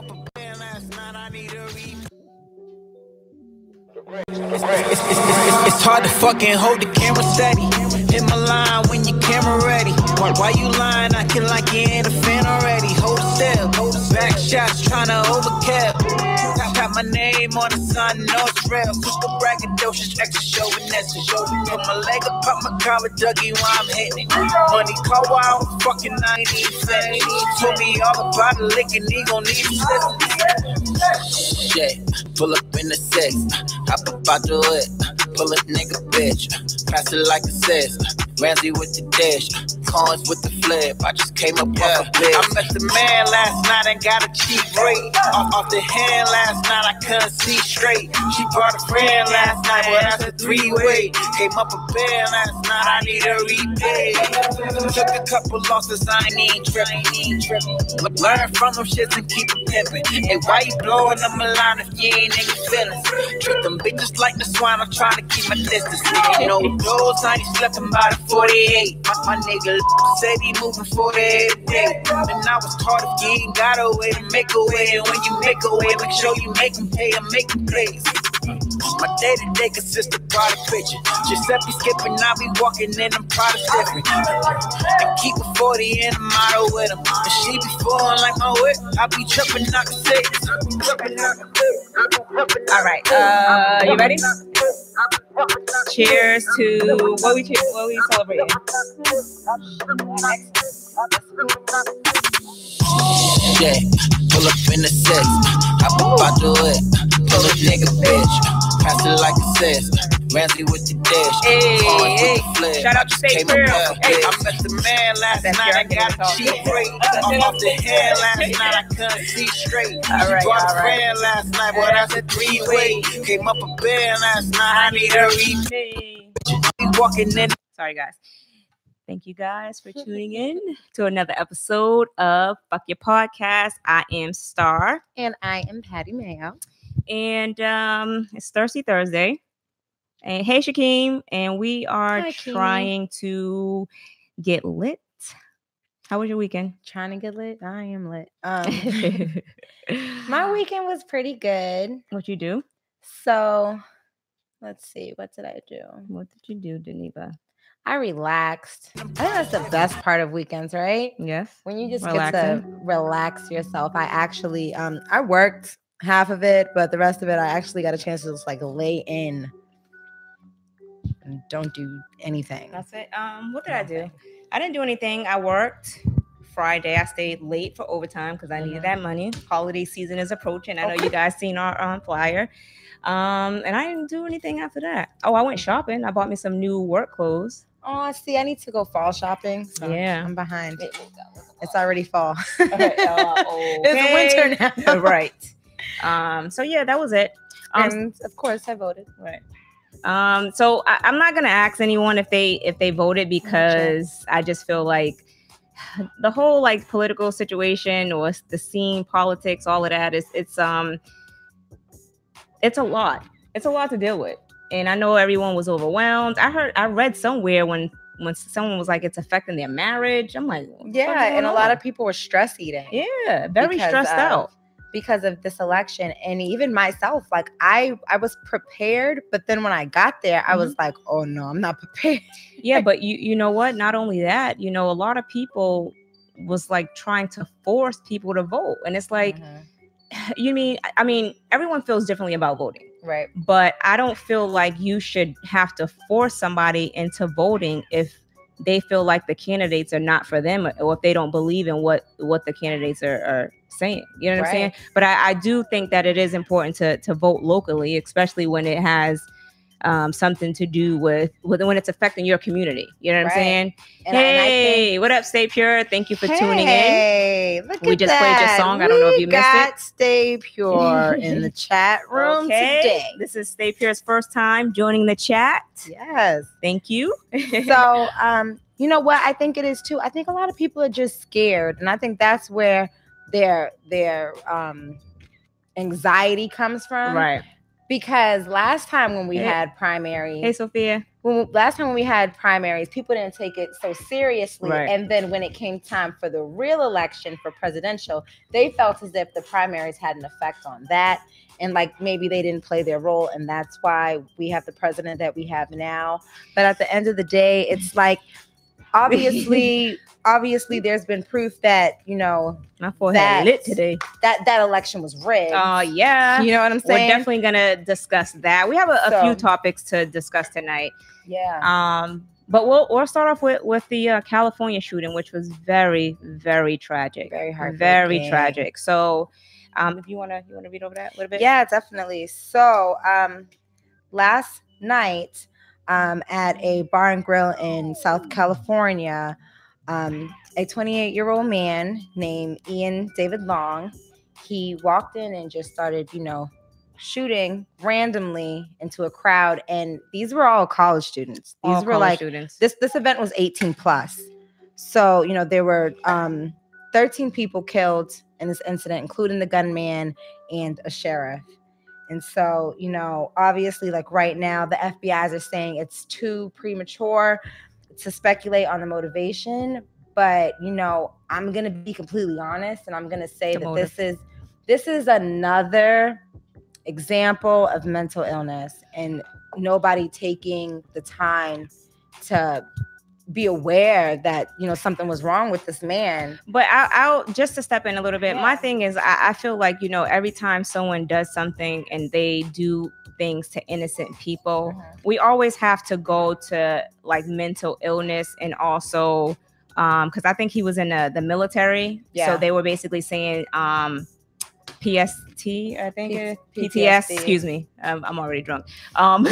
up a plan last night, I need a repeat. It's, it's, it's, it's, hard to fucking hold the camera steady. Hit my line when your camera ready. Why, why you lying? Acting like you ain't a fan already. Hold still, back shots trying to overkill. Got, my name on the sign, no real. Cisco braggadocious, extra chauvinistic. Put my leg up, pop my with Dougie while I'm hitting it. Money call while I'm fucking 90 cents. Told me all about the lick and he gon' need assistance. Shit, pull up in the six, hop up out the hood, pull up nigga bitch, pass it like a sis. Ramsey with the dash, Coins with the flip. I just came up off a bitch. I met the man last night and got a cheap rate. Off, off the hand last night, I couldn't see straight. She brought a friend last night, but that's a three way. Came up a bed last night, I need a repay. Took a couple losses, I ain't even tripping. tripping. Learn from them shits and keep it pimping. Hey, why you blowing up my line if you ain't in your feelings? Treat them bitches like the swine, I'm trying to keep my distance. No those, I ain't slept about a 48. My, my nigga said he moving for every day. And I was taught if you got a way to make a way, and when you make a way, make sure you make them pay and make them plays. My day to day consists of product picture. Giuseppe skipping, I be walking in, proud of different. And keep a 40 in the model with him. And she be falling like my whip, I be tripping, knock six. All right. Uh, you ready? Cheers to what we cheer, what we celebrating. Yeah, pull up in the six, hop up out the hood, pull up nigga bitch, pass it like a sis. Ramsey with the dish, Hey, hey. with the flip. Shout out to State Came Fair. Hey. I met the man last That's night, I got a cheap rate. I'm off the head last night, I couldn't see straight. All She right, brought all a right. friend last night, well that's a three way. Came up a bed last night, I need a repeat. Hey. Walking in Sorry, guys. Thank you guys for tuning in to another episode of Fuck Your Podcast. I am Star, And I am Patty Mayo. and um, it's Thirsty Thursday. And hey, Shakeem, and we are Hi, trying to get lit. How was your weekend? Trying to get lit. I am lit. Um, my weekend was pretty good. What you do? So let's see. What did I do? What did you do, Geneva? I relaxed. I think that's the best part of weekends, right? Yes. When you just get to relax yourself. I actually um I worked half of it, but the rest of it I actually got a chance to just like lay in and don't do anything. That's it. Um, what did I do? I didn't do anything. I worked Friday. I stayed late for overtime because I needed Mhm. that money. Holiday season is approaching. I know you guys seen our um, flyer. Um, and I didn't do anything after that. Oh, I went shopping. I bought me some new work clothes. Oh, I see, I need to go fall shopping. So Yeah. I'm behind. It's already fall. Okay, uh, It's winter now. right. Um, so yeah, that was it. Um, and of course, I voted. Right. Um, so I, I'm not gonna ask anyone if they if they voted because I just feel like the whole like political situation or the scene, politics, all of that is it's um it's a lot. It's a lot to deal with. And I know everyone was overwhelmed. I heard I read somewhere when when someone was like it's affecting their marriage. I'm like, what the fuck Yeah, and a lot of people were stress eating. yeah, very because stressed of- out. Because of this election and even myself like i i was prepared but then when i got there i Mm-hmm. was like oh no i'm not prepared yeah but you you know what not only that you know a lot of people was like trying to force people to vote and it's like Mhm. you mean i mean everyone feels differently about voting right but i don't feel like you should have to force somebody into voting if they feel like the candidates are not for them or if they don't believe in what what the candidates are, are saying you know what i'm saying? But I, I do think that it is important to to vote locally especially when it has um, something to do with, with when it's affecting your community you know what Right. i'm saying and, I- I hey think- what up stay pure thank you for tuning in Hey, look We at just played your that. song. I don't know if you missed it. got Stay Pure in the chat room today. this is stay pure's first time joining the chat Yes. thank you so um you know what i think it is too i think a lot of people are just scared and i think that's where their their um anxiety comes from right because last time when we Hey. had primaries, Hey, Sophia. when last time when we had primaries, people didn't take it so seriously. Right. And then when it came time for the real election for presidential, they felt as if the primaries had an effect on that. And like maybe they didn't play their role. And that's why we have the president that we have now. But at the end of the day, it's like obviously, obviously there's been proof that, you know, My forehead That- lit today. that that election was rigged. Oh yeah. you know what I'm saying. We're definitely gonna discuss that. We have a, a few topics to discuss tonight. yeah. Um, but we'll we'll start off with with the uh, California shooting, which was very very tragic, Very hard, very tragic. So, um, if you wanna you wanna read over that a little bit, Yeah, definitely. So, um, last night, um, at a bar and grill in South California, um, a 28 year old man named Ian David Long, he walked in and just started, you know, shooting randomly into a crowd, and these were all college students. These All were like students. this this event was 18 plus so you know there were um 13 people killed in this incident including the gunman and a sheriff and so you know obviously like right now the fbi's are saying it's too premature to speculate on the motivation but you know i'm gonna be completely honest and i'm gonna say The that motive. this is this is another example of mental illness and nobody taking the time to be aware that you know something was wrong with this man But I'll, I'll just to step in a little bit. My thing is, I, I feel like you know, every time someone does something and they do things to innocent people, we always have to go to like mental illness and also um because I think he was in the, the military. Yeah. So they were basically saying um PST, I think P- it- PTSD. PTS, excuse me. Um, I'm already drunk. Um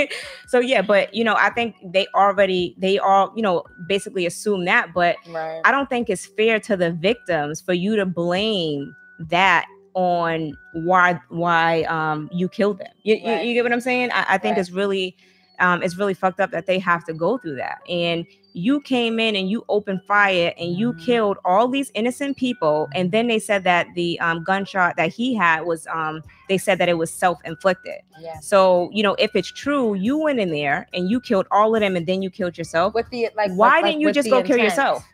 so yeah, but you know, I think they already they all, you know, basically assume that, but right I don't think it's fair to the victims for you to blame that on why why um you killed them. You, you, you get what I'm saying? I, I think Right. it's really um it's really fucked up that they have to go through that. And you came in and you opened fire and you Mhm. killed all these innocent people. And then they said that the um gunshot that he had was um they said that it was self-inflicted. yeah So, you know, if it's true, you went in there and you killed all of them and then you killed yourself with the like why like- didn't you just go kill yourself?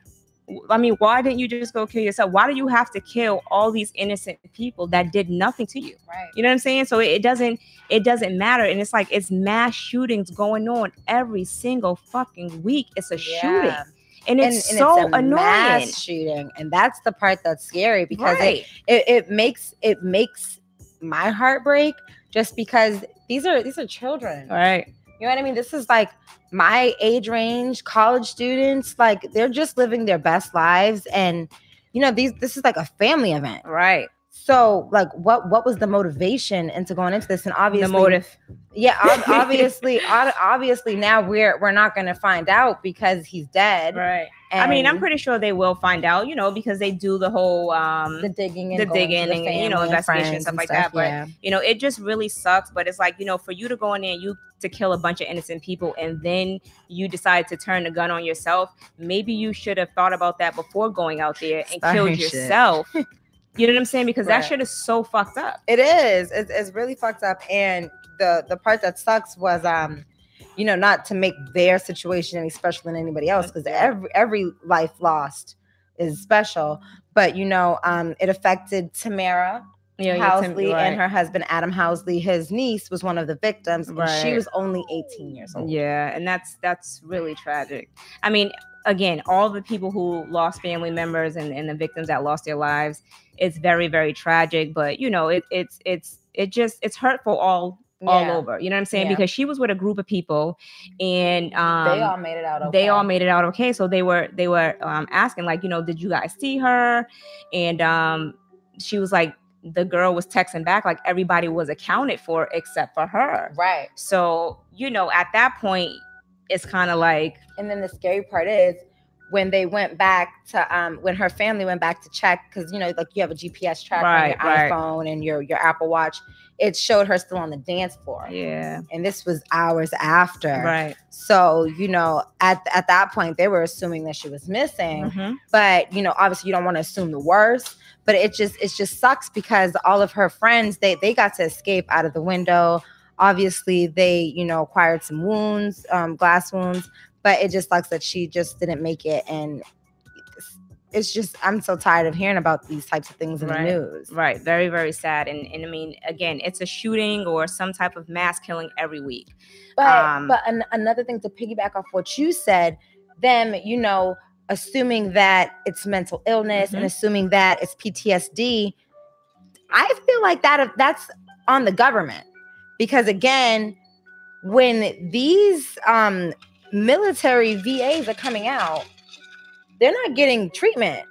I mean, why didn't you just go kill yourself? Why do you have to kill all these innocent people that did nothing to you? right You know what I'm saying? So it, doesn't it doesn't matter. And it's like it's mass shootings going on every single fucking week. It's a shooting. Yeah. And and, it's and so it's annoying. mass shooting and that's the part that's scary because it, it, it makes it makes my heart break just because these are these are children right. You know what I mean? This is like my age range, college students, like they're just living their best lives. And you know, these this is like a family event. Right. So, like, what what was the motivation into going into this? And obviously, the motive. yeah, ob- obviously, ob- obviously, now we're we're not going to find out because he's dead. Right. I mean, I'm pretty sure they will find out, you know, because they do the whole um the digging, and the digging and, you know, investigation, friends stuff and like that, but- yeah. you know, it just really sucks. But it's like, you know, for you to go in there and you to kill a bunch of innocent people and then you decide to turn the gun on yourself, maybe you should have thought about that before going out there and killed shit. yourself. you know what I'm saying? Because that shit is so fucked up. It is. It's, it's really fucked up. And the the part that sucks was um, you know, not to make their situation any special than anybody else, because every every life lost is special. But you know, um, it affected Tamera Yeah, yeah, Tim- Housley right. and her husband Adam Housley. His niece was one of the victims, and she was only 18 years old. Yeah, and that's that's really tragic. I mean, again, all the people who lost family members and, and the victims that lost their lives, it's very, very tragic. But you know, it it's it's it just it's hurtful all all Yeah. over. You know what I'm saying? Yeah. Because she was with a group of people and um they all made it out. Okay. they all made it out okay. So they were they were um asking, like, you know, did you guys see her? And um she was like, the girl was texting back, like everybody was accounted for except for her. right. So, you know, at that point, it's kind of like, And then the scary part is when they went back to um when her family went back to check because you know like you have a GPS tracker on your right. iPhone and your your Apple Watch, it showed her still on the dance floor. yeah, And this was hours after. right. So, you know, at at that point they were assuming that she was missing. Mhm. But, you know, obviously you don't want to assume the worst, but it just it just sucks because all of her friends they they got to escape out of the window. obviously they you know acquired some wounds um, glass wounds but it just sucks that she just didn't make it and it's just i'm so tired of hearing about these types of things in Right. the news Right. Very, very sad. And and I mean, again, it's a shooting or some type of mass killing every week. but Um, but an, another thing to piggyback off what you said them you know assuming that it's mental illness and Mhm. assuming that it's ptsd i feel like that that's on the government because again when these um military vas are coming out they're not getting treatment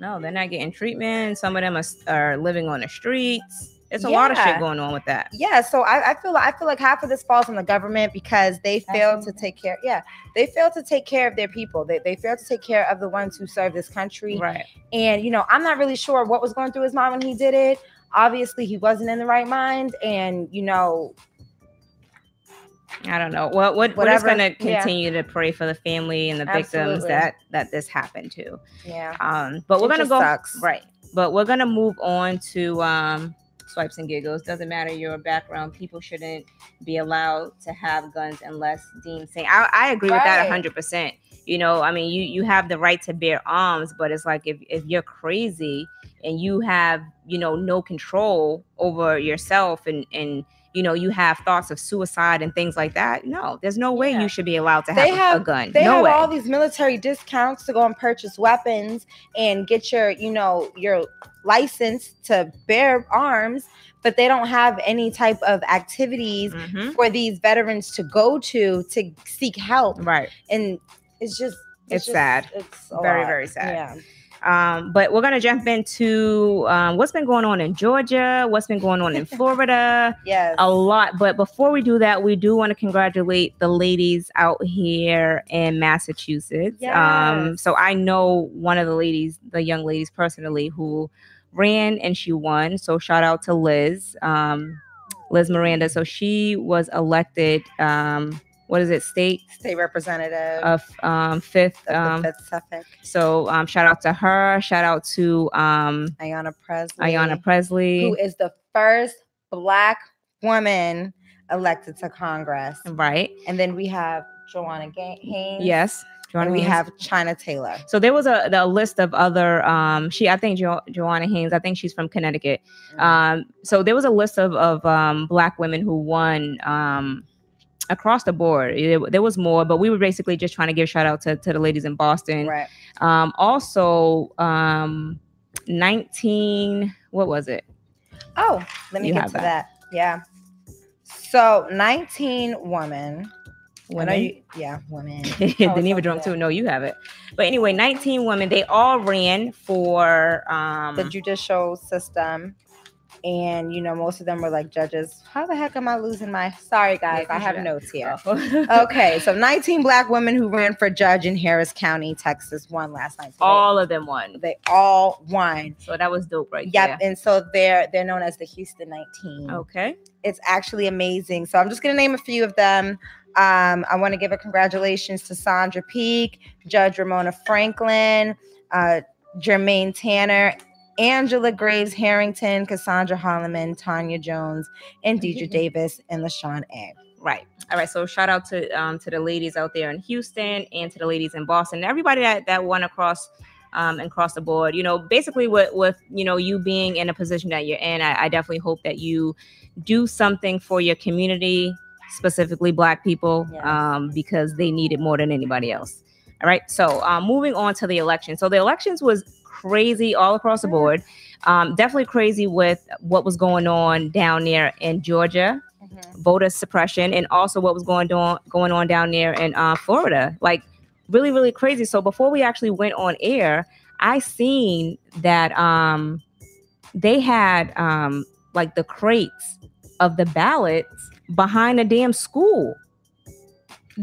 No, they're not getting treatment. Some of them are, are living on the streets. It's a lot of shit going on with that. yeah so I, I feel i feel like half of this falls on the government because they failed to take care yeah they failed to take care of their people they, they failed to take care of the ones who serve this country Right. and you know i'm not really sure what was going through his mind when he did it obviously he wasn't in the right mind and you know I don't know. Well, what we're just gonna yeah. continue to pray for the family and the victims that that this happened to. yeah Um, but we're It gonna go sucks. right. But we're gonna move on to um swipes and giggles. Doesn't matter your background. People shouldn't be allowed to have guns unless deemed safe. I, I agree with that Right. hundred percent. You know, I mean, you you have the right to bear arms, but it's like if if you're crazy and you have you know no control over yourself and and you know you have thoughts of suicide and things like that. No, there's no way Yeah. you should be allowed to have, They a- have- a gun. they no have way. all these military discounts to go and purchase weapons and get your you know your license to bear arms but they don't have any type of activities Mhm. for these veterans to go to to seek help Right. and it's just It's just- sad. it's Very, lot. very sad. yeah Um, but we're gonna jump into um, what's been going on in Georgia, what's been going on in Florida, yes a lot. But before we do that, we do want to congratulate the ladies out here in Massachusetts. Um, so I know one of the ladies, the young ladies personally, who ran and she won. So shout out to Liz, um, Liz Miranda. So she was elected. Um, what is it? State state representative of um, fifth. of Um, Fifth Suffolk, so um, shout out to her. Shout out to um, Ayanna Pressley. Ayanna Pressley. who is the first black woman elected to Congress. right. And then we have Jahana Hayes. Yes. And Joanna we Haynes. have China Taylor. So there was a, the list of other. Um, she, I think jo- Jahana Hayes. I think she's from Connecticut. Mm-hmm. Um, so there was a list of of um, black women who won um, across the board. There, there was more, but we were basically just trying to give shout out to, to the ladies in Boston. right. Um, also, um, nineteen. What was it? Oh, let me You get to that. that. Yeah. So 19 women. Women. you- yeah, women. Deneva Oh, drunk okay. too. No, you have it. But anyway, 19 women. They all ran for um the judicial system. And you know, most of them were like judges. How the heck am I losing my sorry guys? I have notes here. Okay, so 19 black women who ran for judge in Harris County, Texas, won last night. So they- all of them won. they all won. So that was dope, right? Yep, and so they're they're known as the Houston 19. Okay. It's actually amazing. So I'm just gonna name a few of them. Um, I want to give a congratulations to Sandra Peake, Judge Ramona Franklin, uh, Germaine Tanner, Angela Graves Harrington, Cassandra Holleman, Tanya Jones, and Dedra Davis and LaShawn A. Right. All right. So shout out to um to the ladies out there in Houston and to the ladies in Boston. Everybody that that won across um and across the board. You know, basically with with you know you being in a position that you're in, I, I definitely hope that you do something for your community, specifically Black people, Yes. um because they need it more than anybody else. All right. So um, moving on to the election. So the elections was crazy all across the board. Um, definitely crazy with what was going on down there in Georgia voter suppression and also what was going on going on down there in uh, Florida. Like really, really crazy. So before we actually went on air, I seen that um they had um like the crates of the ballots behind a damn school.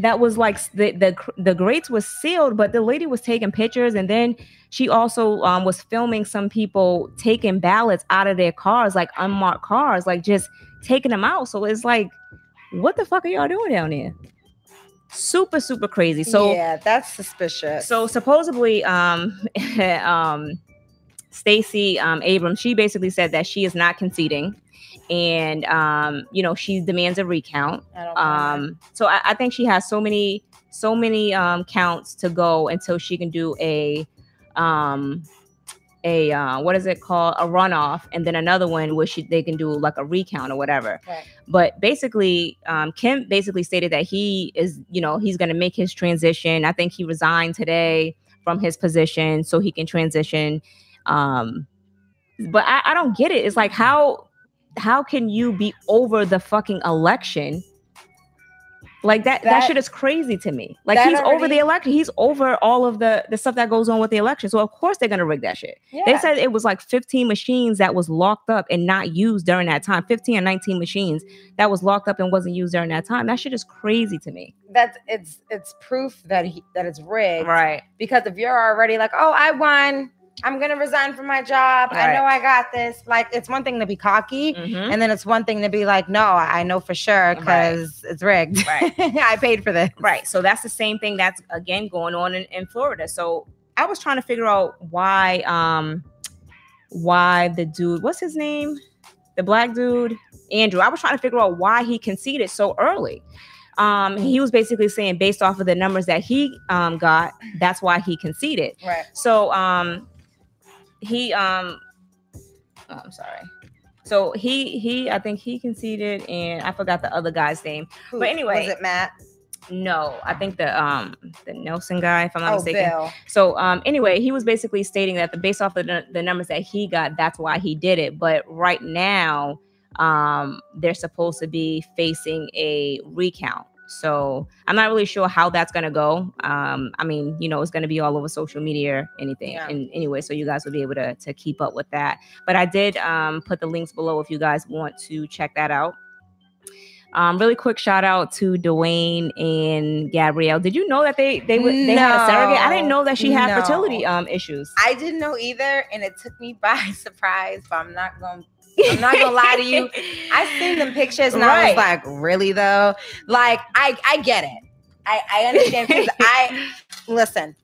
That was like the the the grates was sealed, but the lady was taking pictures, and then she also um, was filming some people taking ballots out of their cars, like unmarked cars, like just taking them out. So it's like, what the fuck are y'all doing down there? Super, super crazy. So yeah, that's suspicious. so supposedly, um, um, Stacey um, Abrams, she basically said that she is not conceding, and um, you know she demands a recount. I um, Um, so I, I think she has so many so many um, counts to go until she can do a um, a uh, what is it called a runoff, and then another one where she they can do like a recount or whatever. Right. But basically, um, Kemp basically stated that he is you know he's going to make his transition. I think he resigned today from his position so he can transition. Um, but I, I don't get it. It's like how how can you be over the fucking election? Like that, that, That- shit is crazy to me. Like he's over the election. He's over all of the the stuff that goes on with the election. So of course they're gonna rig that shit. yeah. They said it was like 15 machines that was locked up and not used during that time. 15 or 19 machines that was locked up and wasn't used during that time. That shit is crazy to me. that's it's it's proof that he that it's rigged. Right. Because if you're already like, oh, I won, I'm gonna resign from my job. I Right. know I got this. Like, it's one thing to be cocky, Mhm. and then it's one thing to be like, no, I know for sure because it's rigged. Right. I paid for this. Right. So that's the same thing that's again going on in, in Florida. So I was trying to figure out why um why the dude, what's his name? The black dude, Andrew. I was trying to figure out why he conceded so early. Um, he was basically saying based off of the numbers that he um got, that's why he conceded. Right. So um he um oh, I'm sorry. So he he I think he conceded and I forgot the other guy's name. Who- But anyway- was it Matt? No, I think the um the Nelson guy, if I'm not Oh, mistaken. Bill. So um anyway, he was basically stating that the based off of the, the numbers that he got, that's why he did it. But right now, um they're supposed to be facing a recount. So I'm not really sure how that's gonna go. Um, I mean, you know, it's gonna be all over social media or anything. Yeah. And anyway, so you guys will be able to to keep up with that. But I did um put the links below if you guys want to check that out. Um, really quick shout out to Dwyane and Gabrielle. Did you know that they they would they had a surrogate? I didn't know that she had No. fertility um issues. I didn't know either, and it took me by surprise. But I'm not gonna. I'm not gonna lie to you. I seen them pictures and I was like, really though? Like, I I get it. I I understand because I listen.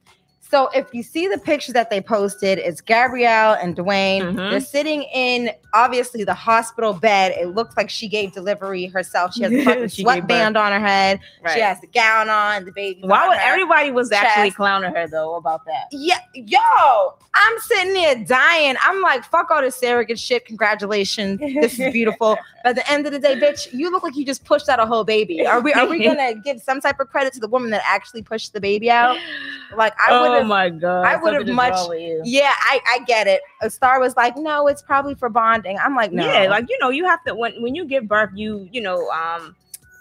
So if you see the picture that they posted, it's Gabrielle and Dwyane. Mhm. They're sitting in obviously the hospital bed. It looks like she gave delivery herself. She has a fucking sweatband on her head. Right. She has the gown on. The baby. Why would everybody was actually clowning her though about that? Yeah, yo, I'm sitting there dying. I'm like, fuck all this surrogate shit. Congratulations, this is beautiful. But at the end of the day, bitch, you look like you just pushed out a whole baby. Are we? Are we gonna give some type of credit to the woman that actually pushed the baby out? Like, I would oh my god! I much- wrong with you. Yeah, I, I get it. A star was like, no, it's probably for bonding. I'm like, no, Yeah, like you know, you have to when when you give birth, you you know, um,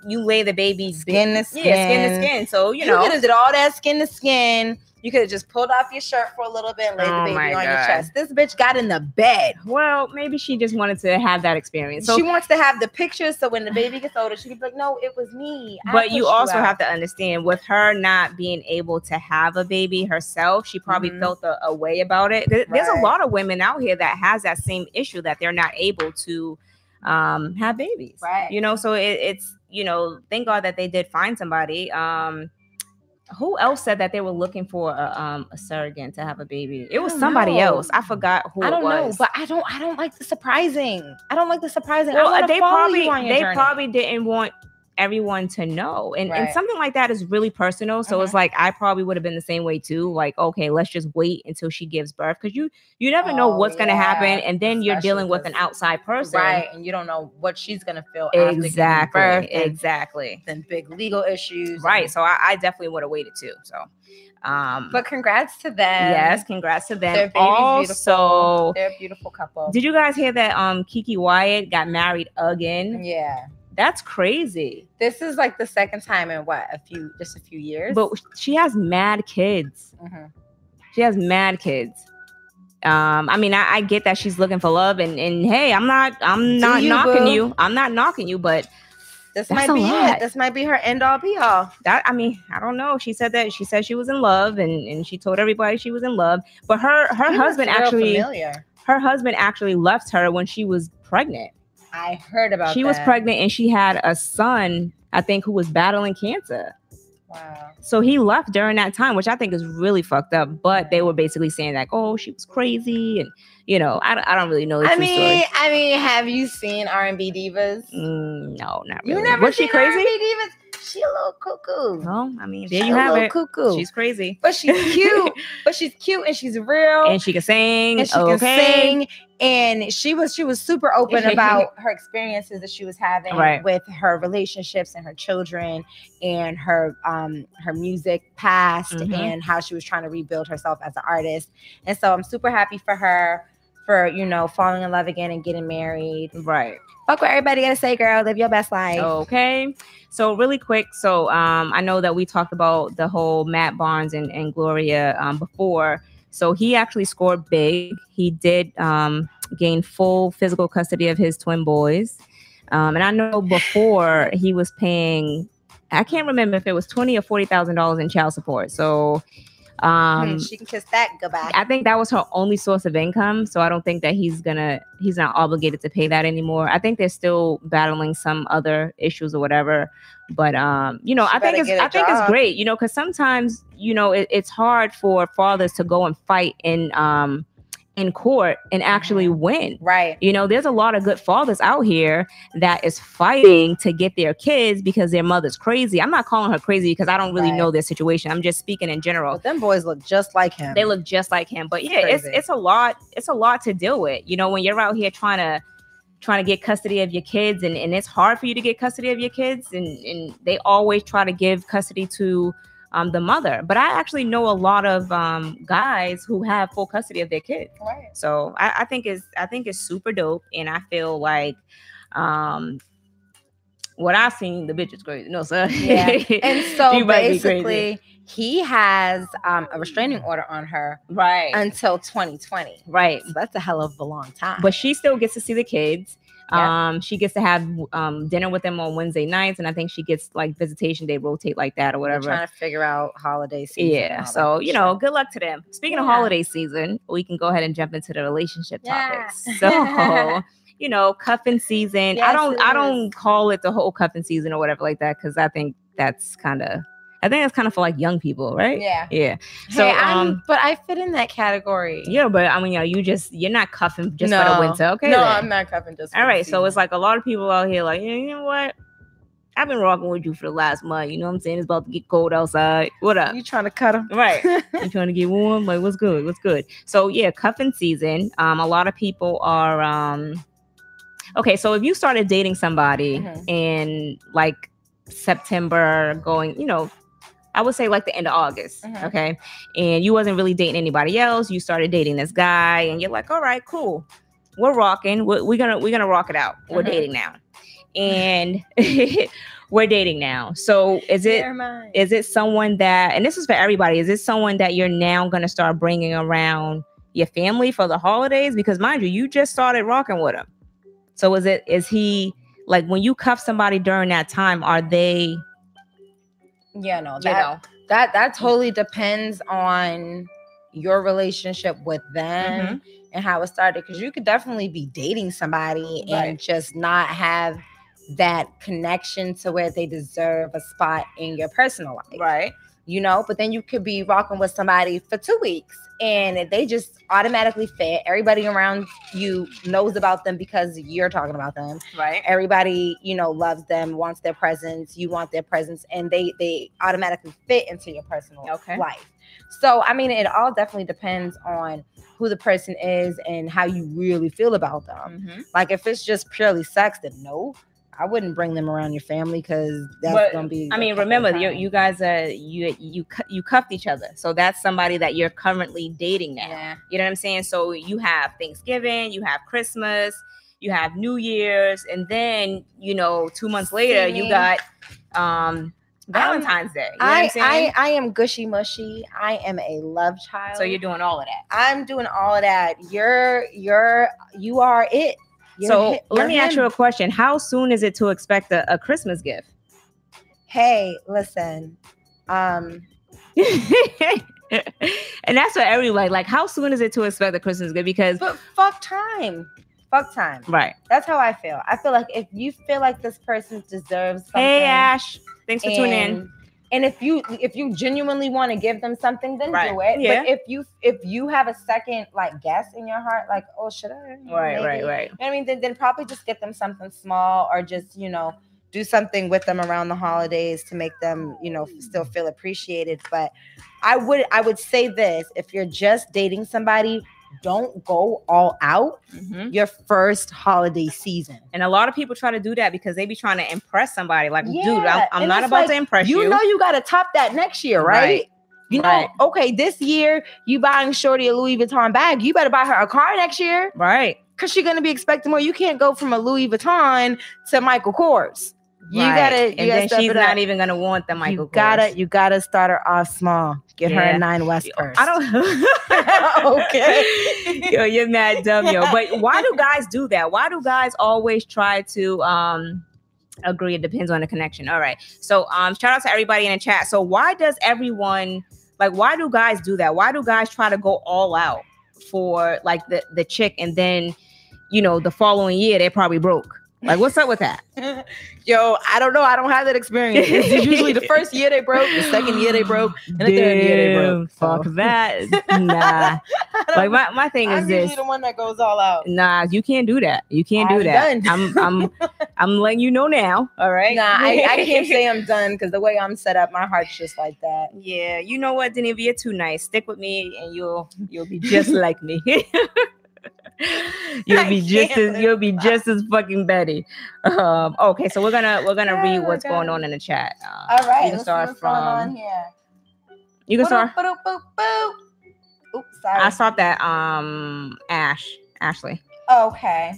you lay the baby Skin to skin. Yeah, skin to skin. skin. So you know, you, know, could have did all that skin to skin. You could have just pulled off your shirt for a little bit and laid Oh the my baby on your chest. This bitch got in the bed. well, maybe she just wanted to have that experience. So she wants to have the pictures so when the baby gets older, she can be like, "No, it was me." I but you also out." have to understand with her not being able to have a baby herself she probably Mhm. felt a, a way about it There- there's a lot of women out here that has that same issue that they're not able to um have babies Right. you know so it, it's you know thank god that they did find somebody um who else said that they were looking for a, um, a surrogate to have a baby? It was somebody know. else. I forgot who I don't know, but I don't. I don't like the surprising. I don't like the surprising. Well, they probably you on your they journey. probably didn't want everyone to know and, and something like that is really personal so Mhm. it's like i probably would have been the same way too like okay let's just wait until she gives birth because you you never know Oh, what's going to happen and then you're dealing with an outside person right, and you don't know what she's gonna feel exactly birth, exactly then big legal issues. right and- so i, I definitely would have waited too so um But congrats to them. yes congrats to their them baby's also beautiful. They're a beautiful couple. did you guys hear that um KeKe Wyatt got married again yeah, that's crazy this is like the second time in what a few, just a few years. but she has mad kids Mhm. She has mad kids. Um, I mean, I, I get that she's looking for love, and and hey, I'm not, I'm not you, knocking boo. you. I'm not knocking you, but this might be lot. it. This might be her end all be all. that, I mean, I don't know. She said that she said she was in love, and and she told everybody she was in love, but her her He husband actually familiar. her husband actually left her when she was pregnant. I heard about. she was pregnant, and she had a son, I think, who was battling cancer. Wow. So he left during that time, which I think is really fucked up. But they were basically saying like, "Oh, she was crazy," and you know, I, don't- I don't really know. The I mean, story. I mean, have you seen R and B divas? Mm, no, not You really. never was she crazy? R&B divas? She a little cuckoo. Well, I mean, there She you a have it. Cuckoo. She's crazy, but she's cute. but she's cute and she's real. and she can sing. and she okay. can sing and she was she was super open about her experiences that she was having Right. with her relationships and her children and her um her music past Mhm. and how she was trying to rebuild herself as an artist and so i'm super happy for her for you know falling in love again and getting married Right. Fuck what everybody gotta say girl live your best life Okay. So really quick, so um, I know that we talked about the whole Matt Barnes and, and Gloria um, before. So he actually scored big. He did um, gain full physical custody of his twin boys. Um, and I know before he was paying, I can't remember if it was twenty or forty thousand dollars in child support. So um, Hmm, she can kiss that goodbye I think that was her only source of income. So I don't think that he's gonna he's not obligated to pay that anymore. I think they're still battling some other issues or whatever. But um, you know, She I think it's I I think it's great, you know, because sometimes, you know, it, it's hard for fathers to go and fight in um in court and actually Mm-hmm. win. right You know, there's a lot of good fathers out here that is fighting to get their kids because their mother's crazy. I'm not calling her crazy because I don't really Right. know their situation. I'm just speaking in general but them boys look just like him they look just like him but yeah it's Crazy. it's a lot it's a lot to deal with you know when you're out here trying to trying to get custody of your kids and, and it's hard for you to get custody of your kids and, and they always try to give custody to um, the mother but i actually know a lot of um, guys who have full custody of their kids right so I, I think it's i think it's super dope and i feel like um what i've seen the bitch is crazy no sir Yeah. And so You might be crazy. basically, he has um, a restraining order on her right until 2020. right So that's a hell of a long time. but she still gets to see the kids. Yeah. Um, she gets to have um dinner with them on Wednesday nights, and I think she gets like visitation. day rotate like that or We're whatever. trying to figure out holiday season. Yeah. So you know, good luck to them. Speaking of holiday season, we can go ahead and jump into the relationship Yeah. topics. So. You know, cuffing season. I don't. I don't call it the whole cuffing season or whatever like that because I think that's kind of. I think that's kind of for like young people, right? yeah. Yeah. So, I'm, um, but I fit in that category. Yeah, but I mean, you know, you just you're not cuffing just for the winter, okay? no, then. I'm not cuffing just. for All the so it's like a lot of people out here, like, "Yeah, you know what? I've been rocking with you for the last month. You know what I'm saying? It's about to get cold outside. What up? you trying to cut them? Right. you trying to get warm? Like, what's good? What's good? So yeah, cuffing season. Um, a lot of people are um okay, so if you started dating somebody Mhm. in like September going, you know, I would say like the end of August, Mhm. okay, and you wasn't really dating anybody else, you started dating this guy, and you're like, all right, cool, we're rocking, we're, we're gonna we're gonna rock it out, we're Mhm. dating now, and we're dating now. So is it is it someone that and this is for everybody is it someone that you're now going to start bringing around your family for the holidays? Because mind you you just started rocking with him. So is it is he like when you cuff somebody during that time are they yeah, no, you that know that that totally depends on your relationship with them Mm-hmm. and how it started because you could definitely be dating somebody Right. and just not have that connection to where they deserve a spot in your personal life right you know but then you could be rocking with somebody for two weeks and they just automatically fit. Everybody around you knows about them because you're talking about them. Right. Everybody you know loves them wants their presence. You want their presence and they they automatically fit into your personal Okay. life. So i mean it all definitely depends on who the person is and how you really feel about them. Mhm. like if it's just purely sex then no i wouldn't bring them around your family because that's But, gonna be I mean remember you you guys are you you you cuffed each other so that's somebody that you're currently dating now yeah You know what I'm saying? So you have Thanksgiving, you have Christmas, you have New Year's, and then you know, two months later, you got um Valentine's Day. You know what I'm saying? I I am gushy mushy. I am a love child. so you're doing all of that. I'm doing all of that. You're you're you are it. So let me ask you a question. How soon is it to expect a, a Christmas gift? Hey, listen. Um, and that's for everybody. Like, how soon is it to expect a Christmas gift? Because but fuck time. Fuck time. right. That's how I feel. I feel like if you feel like this person deserves something, Hey Ash. Thanks for tuning in. And, if you if you genuinely want to give them something, then Right. do it. Yeah. But if you if you have a second like guess in your heart, like, oh, should I? Right, right, Maybe. right. Know I mean, then, then probably just get them something small or just, you know, do something with them around the holidays to make them, you know, still feel appreciated. But I would I would say this if you're just dating somebody, don't go all out Mhm. your first holiday season. And a lot of people try to do that because they be trying to impress somebody. Like, dude, I'm, I'm not about like, to impress You you. know you gotta top that next year, right? Right. You know, Right. okay, this year you buying Shorty a Louis Vuitton bag, you better buy her a car next year right. because she's gonna be expecting more. You can't go from a Louis Vuitton to Michael Kors. You right. gotta, you and gotta then she's not even gonna want the Michael. you gotta, you gotta start her off small. Get her a nine West purse. I don't. Okay. yo, you're mad dumb, yo. But why do guys do that? Why do guys always try to um agree? It depends on the connection. All right. So um, shout out to everybody in the chat. So why does everyone like? Why do guys do that? Why do guys try to go all out for like the the chick, and then you know the following year they're probably broke? Like, what's up with that? Yo, I don't know. I don't have that experience. It's usually the first year they broke, the second year they broke, and the third year they broke. Fuck that. Nah. Like my, my thing is I'm this. usually the one that goes all out. Nah, you can't do that. You can't do I'm that. done. I'm I'm I'm letting you know now. All right. Nah, I, I can't say I'm done because the way I'm set up, my heart's just like that. Yeah, you know what, Denise, you're too nice. Stick with me, and you'll you'll be just like me. You'll be just as you'll be just as fucking Betty. Um, okay, so we're gonna we're gonna Oh read what's going on in the chat. Uh, All right, you can start what's going on from. here. You can start. Boop, boop, boop, boop. Oops, sorry. I saw that. Um, Ash, Ashley. okay.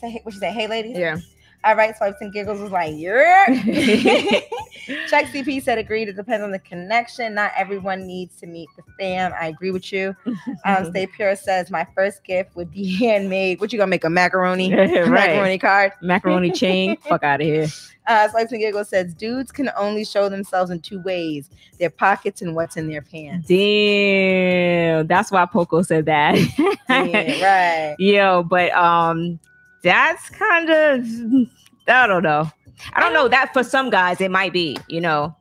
Say what you say. Hey, ladies. Yeah. All right. Swipes and giggles was like, yeah. Check CP said agreed. It depends on the connection. Not everyone needs to meet the fam. I agree with you. Um, Stay Pure says my first gift would be handmade. What you gonna make a macaroni? Right. Macaroni card. Macaroni chain. Fuck out of here. Uh, Swipes and Giggles says dudes can only show themselves in two ways: their pockets and what's in their pants. Damn, that's why Poco said that. yeah, right. Yo, but um, that's kind of I don't know. I don't know that for some guys it might be, you know,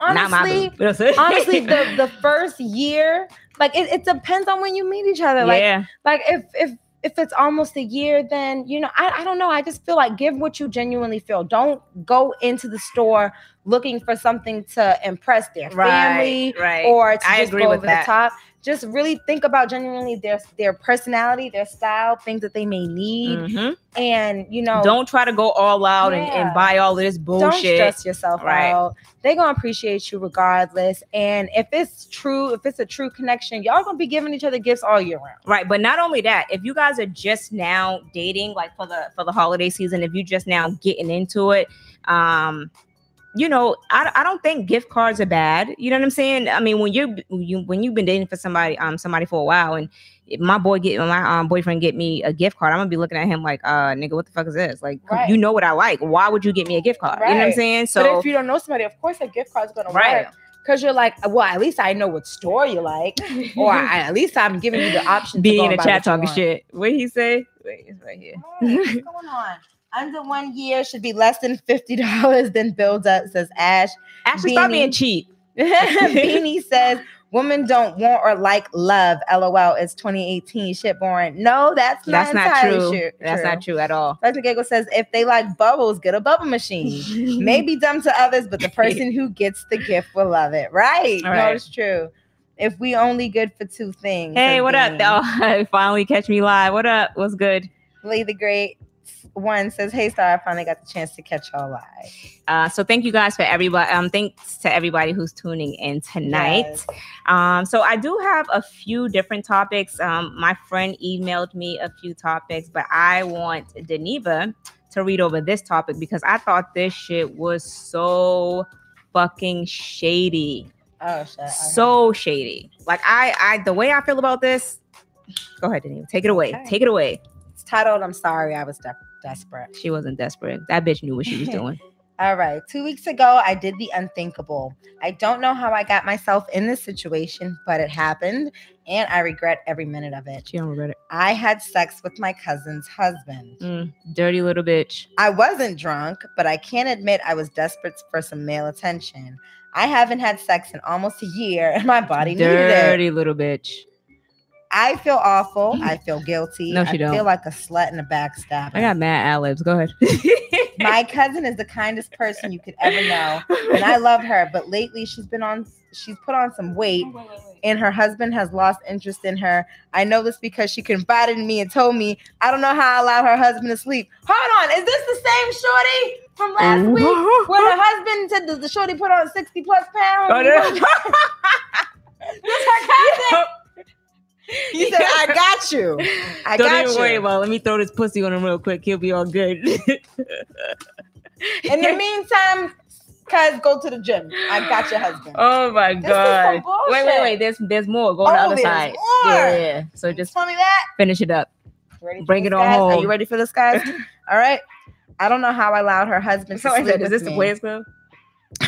Honestly, boo. You know what I'm saying? honestly, the the first year, like it, it depends on when you meet each other. Like yeah, like if if if it's almost a year, then you know, I, I don't know. I just feel like give what you genuinely feel. Don't go into the store looking for something to impress their family right, right. or to I just agree go with over that. the top. Just really think about genuinely their their personality, their style, things that they may need, Mhm. and you know, Don't try to go all out and, and buy all of this don't stress yourself Right. out. They're gonna appreciate you regardless. And if it's true, if it's a true connection, y'all gonna be giving each other gifts all year round. Right, but not only that, if you guys are just now dating, like for the for the holiday season, if you just now getting into it, um, you know, I, I don't think gift cards are bad. You know what I'm saying? I mean, when you're you when you've been dating for somebody um somebody for a while, and if my boy get my um boyfriend get me a gift card, I'm gonna be looking at him like, uh, nigga, what the fuck is this? Like, Right. you know what I like? Why would you get me a gift card? You know what I'm Right. saying? but So if you don't know somebody, of course a gift card's gonna right, work. Cause you're like, well, at least I know what store you like, or I, at least I'm giving you the option. to being go in the buy chat talking shit. What he say? Wait, it's right here. What's going on? Under one year should be less than fifty dollars. Then builds up. Says Ash. Actually, stop being cheap. Beanie says, "Women don't want or like love." LOL. It's 2018. Shit, boring. No, that's not That's not entirely true. That's not true at all. Dr. Giggle says, "If they like bubbles, get a bubble machine." Maybe dumb to others, but the person who gets the gift will love it. Right? All No, right. it's true. If we only good for two things. Hey, what up? Oh, finally catch me live. What up? What's good? Lee the Great one says, "Hey, Star, I finally got the chance to catch y'all live." Uh, so thank you guys for everybody. Um, thanks to everybody who's tuning in tonight. Yes. Um, so I do have a few different topics. Um, my friend emailed me a few topics, but I want Deneva to read over this topic because I thought this shit was so fucking shady. Oh shit. okay. So shady. Like I, I, the way I feel about this. Go ahead, Deneva. Take it away. Okay. Take it away. it's titled "I'm sorry, I was de- desperate." She wasn't desperate. That bitch knew what she was doing. All right. Two weeks ago, I did the unthinkable. I don't know how I got myself in this situation, but it happened, and I regret every minute of it. She don't regret it. I had sex with my cousin's husband. Mm, dirty little bitch. I wasn't drunk, but I can't admit I was desperate for some male attention. I haven't had sex in almost a year, and my body needed it. Dirty little bitch. I feel awful. Mm-hmm. I feel guilty. No, she I don't. feel like a slut and a backstabber. I got mad ad. Go ahead. my cousin is the kindest person you could ever know, and I love her. But lately, she's been on. She's put on some weight, and her husband has lost interest in her. I know this because she confided in me and told me, "I don't know how I allowed her husband to sleep." Hold on, is this the same shorty from last week? When her husband said that the shorty put on sixty plus pounds. Oh, no. This her cousin. He said, "I got you. I Don't got even you." worry about. it. Let me throw this pussy on him real quick. He'll be all good. In the meantime, cuz go to the gym. I got your husband. oh my is some god! Wait, wait, wait. There's there's more. Go on the Oh, other side. more. Yeah, yeah. So just Tell me that. finish it up. Ready Bring it on guys? Are you ready for this, guys? All right. I don't know how I allowed her husband to So I sleep said, is this the. Players Club?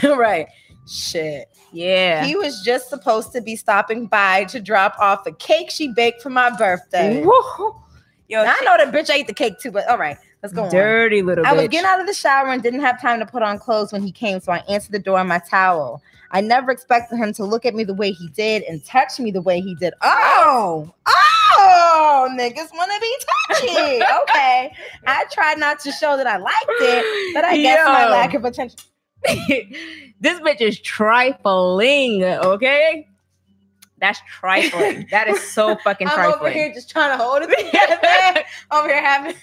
right. Shit. Yeah. He was just supposed to be stopping by to drop off a cake she baked for my birthday. Yo, Now, I know the bitch ate the cake too, but all right, let's go on. dirty little I was getting out of the shower and didn't have time to put on clothes when he came, so I answered the door in my towel. I never expected him to look at me the way he did and touch me the way he did. Oh, oh, niggas want to be touchy. okay. I tried not to show that I liked it, but I guess my lack of attention. this bitch is trifling, okay? That's trifling. that is so fucking I'm trifling. over here just trying to hold it together. over here having.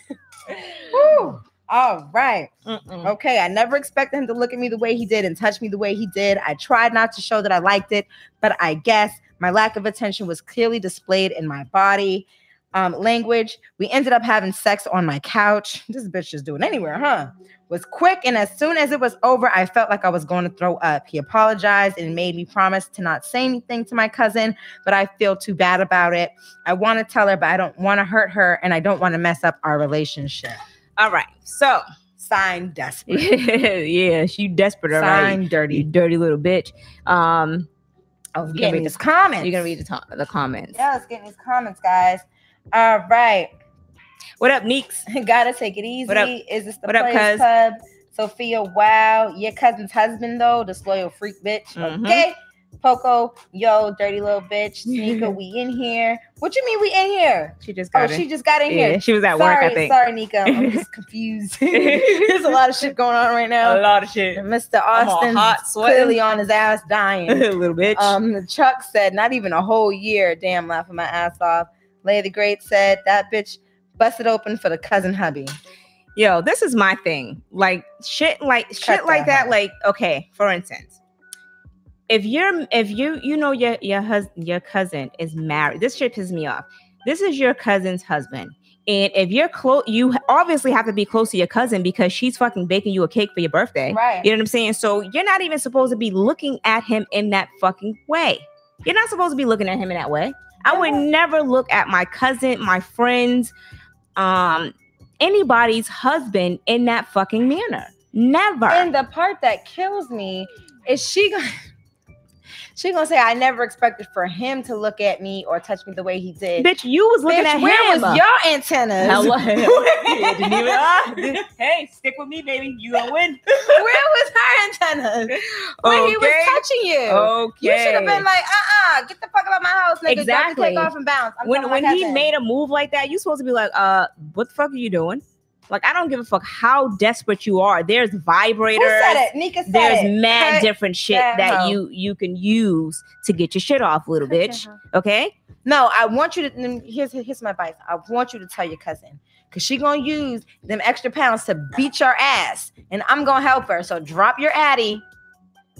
Woo. All right. Mm-mm. Okay, I never expected him to look at me the way he did and touch me the way he did. I tried not to show that I liked it, but I guess my lack of attention was clearly displayed in my body um, language. We ended up having sex on my couch. This bitch is doing anywhere, huh? Was quick, and as soon as it was over, I felt like I was going to throw up. He apologized and made me promise to not say anything to my cousin, but I feel too bad about it. I want to tell her, but I don't want to hurt her, and I don't want to mess up our relationship. All right. So, Sign desperate. yeah, she desperate, all right? Sign You dirty. dirty little bitch. Um, I was getting read these the- comments. you're gonna read the, to- the comments. Yeah, let's get these comments, guys. All right. What up, Neeks? Gotta take it easy. What up? Is this the What up, Players cuz? Club? Sophia, wow. Your cousin's husband, though, this loyal freak bitch. Mhm. Okay. Poco, yo, dirty little bitch. Nika, we in here. What you mean we in here? She just Oh, got she just got in Yeah, here. she was at sorry, work, I think. sorry, Nika. I'm just confused. There's a lot of shit going on right now. A lot of shit. And Mr. Austin hot, sweating. clearly on his ass dying. little bitch. Um, Chuck said, not even a whole year. Damn, laughing my ass off. Lay the Great said, that bitch busted open for the cousin hubby. Yo, this is my thing. Like shit, like shit like that that. Like okay, for instance, if you're if you you know your your husband your cousin is married, this shit pisses me off. This is your cousin's husband. And if you're close, you obviously have to be close to your cousin because she's fucking baking you a cake for your birthday. Right. You know what I'm saying? So you're not even supposed to be looking at him in that fucking way. You're not supposed to be looking at him in that way. I would never look at my cousin, my friends, um, anybody's husband in that fucking manner. Never. And the part that kills me is she she gonna say, I never expected for him to look at me or touch me the way he did. Bitch, you was looking Bitch, at where him. was your antennas? Hello. Yeah, didn't even- hey, stick with me, baby. You gonna win. Where was her antennas? When he was touching you. Okay. You should have been like, uh-uh, get the fuck out of my house, nigga. Exactly. Take off and bounce. I'm when when he cousin. made a move like that, you supposed to be like, uh, what the fuck are you doing? Like, I don't give a fuck how desperate you are. There's vibrators. Who said it? Nika said There's it. mad Cut different shit that that you you can use to get your shit off, little Cut bitch. Okay? No, I want you to. Here's here's my advice. I want you to tell your cousin because she gonna use them extra pounds to beat your ass, and I'm gonna help her. So drop your addy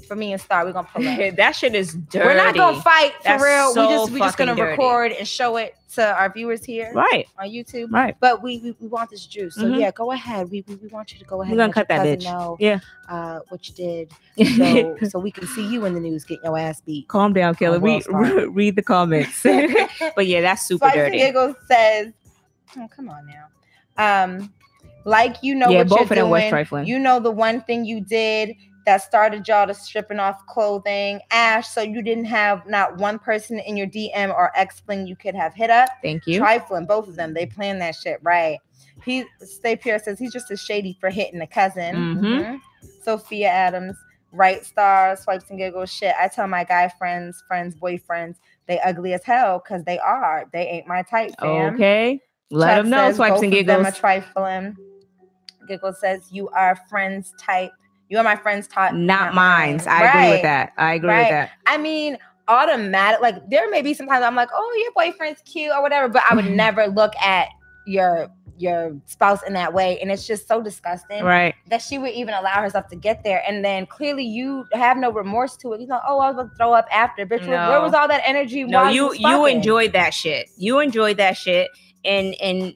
for me and Star. We're gonna pull up. that shit is dirty. We're not gonna fight for That's real. so we just we just gonna dirty. record and show it to our viewers here Right, on YouTube. right. But we, we we want this juice. So Mhm. yeah, go ahead. We, we we want you to go ahead. We're and gonna cut that bitch. Know, Yeah. uh, what you did, so so we can see you in the news getting your ass beat. Calm down, Kelly. Oh, Read, read the comments. but yeah, that's super Spicy dirty. Giggles says, "Oh, come on now. Um, like you know yeah, what both you're of them was doing. trifling. You know the one thing you did that started y'all to stripping off clothing, Ash. So you didn't have not one person in your DM or X fling you could have hit up. Thank you. Trifling, both of them. They planned that shit right. He Stay Pierre says he's just as shady for hitting a cousin. Mhm. Mhm. Sophia Adams. Right star, swipes and giggles. Shit. I tell my guy friends, friends, boyfriends, they ugly as hell because they are. They ain't my type, fam. Okay. Let Chuck them know, says swipes and of them giggles. are trifling. Giggle says you are friends type. You and my friends type, Not mine. I agree with that. I agree Right. with that. I mean, automatic. Like there may be sometimes I'm like, oh, your boyfriend's cute or whatever, but I would never look at your your spouse in that way, and it's just so disgusting Right. that she would even allow herself to get there. And then clearly you have no remorse to it. You know, oh, I was about to throw up after, bitch. Where, where was all that energy? No, you you enjoyed that shit. You enjoyed that shit. And and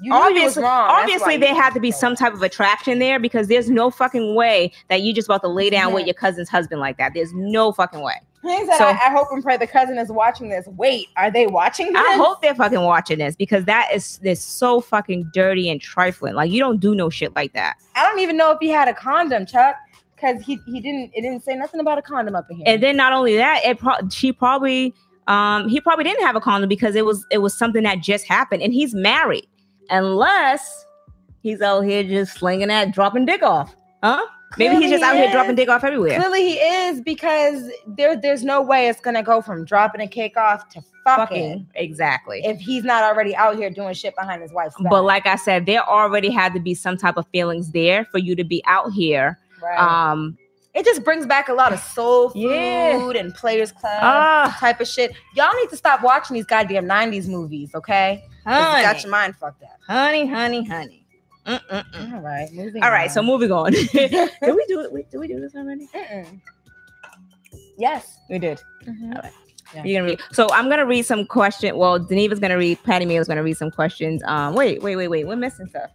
You knew you was obviously, wrong. Obviously there had to be some type of attraction there because there's no fucking way that you just about to lay down with your cousin's husband like that. There's no fucking way. So- I, I hope and pray the cousin is watching this. Wait, are they watching this? I hope they're fucking watching this because that is is so fucking dirty and trifling. Like you don't do no shit like that. I don't even know if he had a condom, Chuck, because he, he didn't it didn't say nothing about a condom up in here. And then not only that, it pro- she probably um he probably didn't have a condom because it was it was something that just happened and he's married. Unless he's out here just slinging that dropping dick off. Huh? Maybe he's Clearly just out he here dropping dick off everywhere. Clearly he is because there there's no way it's gonna go from dropping a cake off to fucking, Fucking exactly. if he's not already out here doing shit behind his wife's back. But like I said, there already had to be some type of feelings there for you to be out here. right. Um it just brings back a lot of soul food Yeah. and Players Club ah, type of shit. Y'all need to stop watching these goddamn '90s movies, okay? Honey, got your mind fucked up. honey, honey, honey. Mm-mm-mm. All right, moving. All right, so moving on. did we do it? Did we do this already? Mm-mm. Yes. We did. Mhm. All right. Yeah. You're gonna read. So I'm gonna read some question. Well, Geneva's gonna read. Patty Meal's gonna read some questions. Um, wait, wait, wait, wait. We're missing stuff.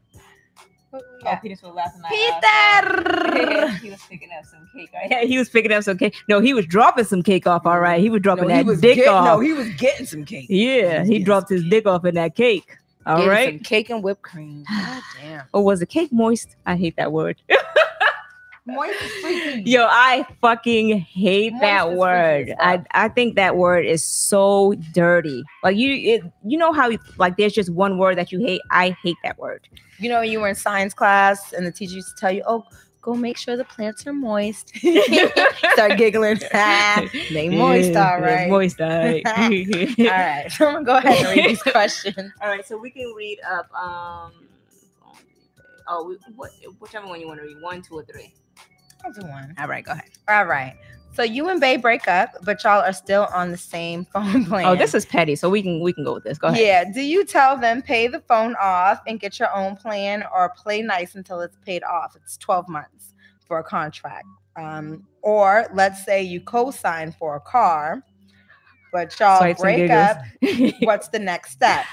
What Oh, got? Peter's still laughing. Uh, Peter. he was picking up some cake. Right? Yeah, he was picking up some cake. No, he was dropping some cake off. All right, he was dropping No, he that was dick get- off. No, he was getting some cake. yeah, he Yes. dropped his dick off in that cake. All Getting right. some cake and whipped cream. God damn. Or was the cake moist? I hate that word. Moist is. Yo, I fucking hate Moist that word. I. I think that word is so dirty. Like you, it, you know how like there's just one word that you hate. I hate that word. You know, when you were in science class and the teacher used to tell you, "Oh, go make sure the plants are moist." Start giggling. they moist, all they're. Moist, all right. All right, so I'm gonna go ahead and read these questions. All right, so we can read up. Um, oh, we, what, whichever one you want to read, one, two, or three. I'll do one. All right, go ahead. All right. So you and Bay break up, but y'all are still on the same phone plan. Oh, this is petty, so we can we can go with this. Go ahead. Yeah. Do you tell them pay the phone off and get your own plan, or play nice until it's paid off? It's 12 months for a contract. Um, or let's say you co-sign for a car, but y'all Swipes break up. What's the next step?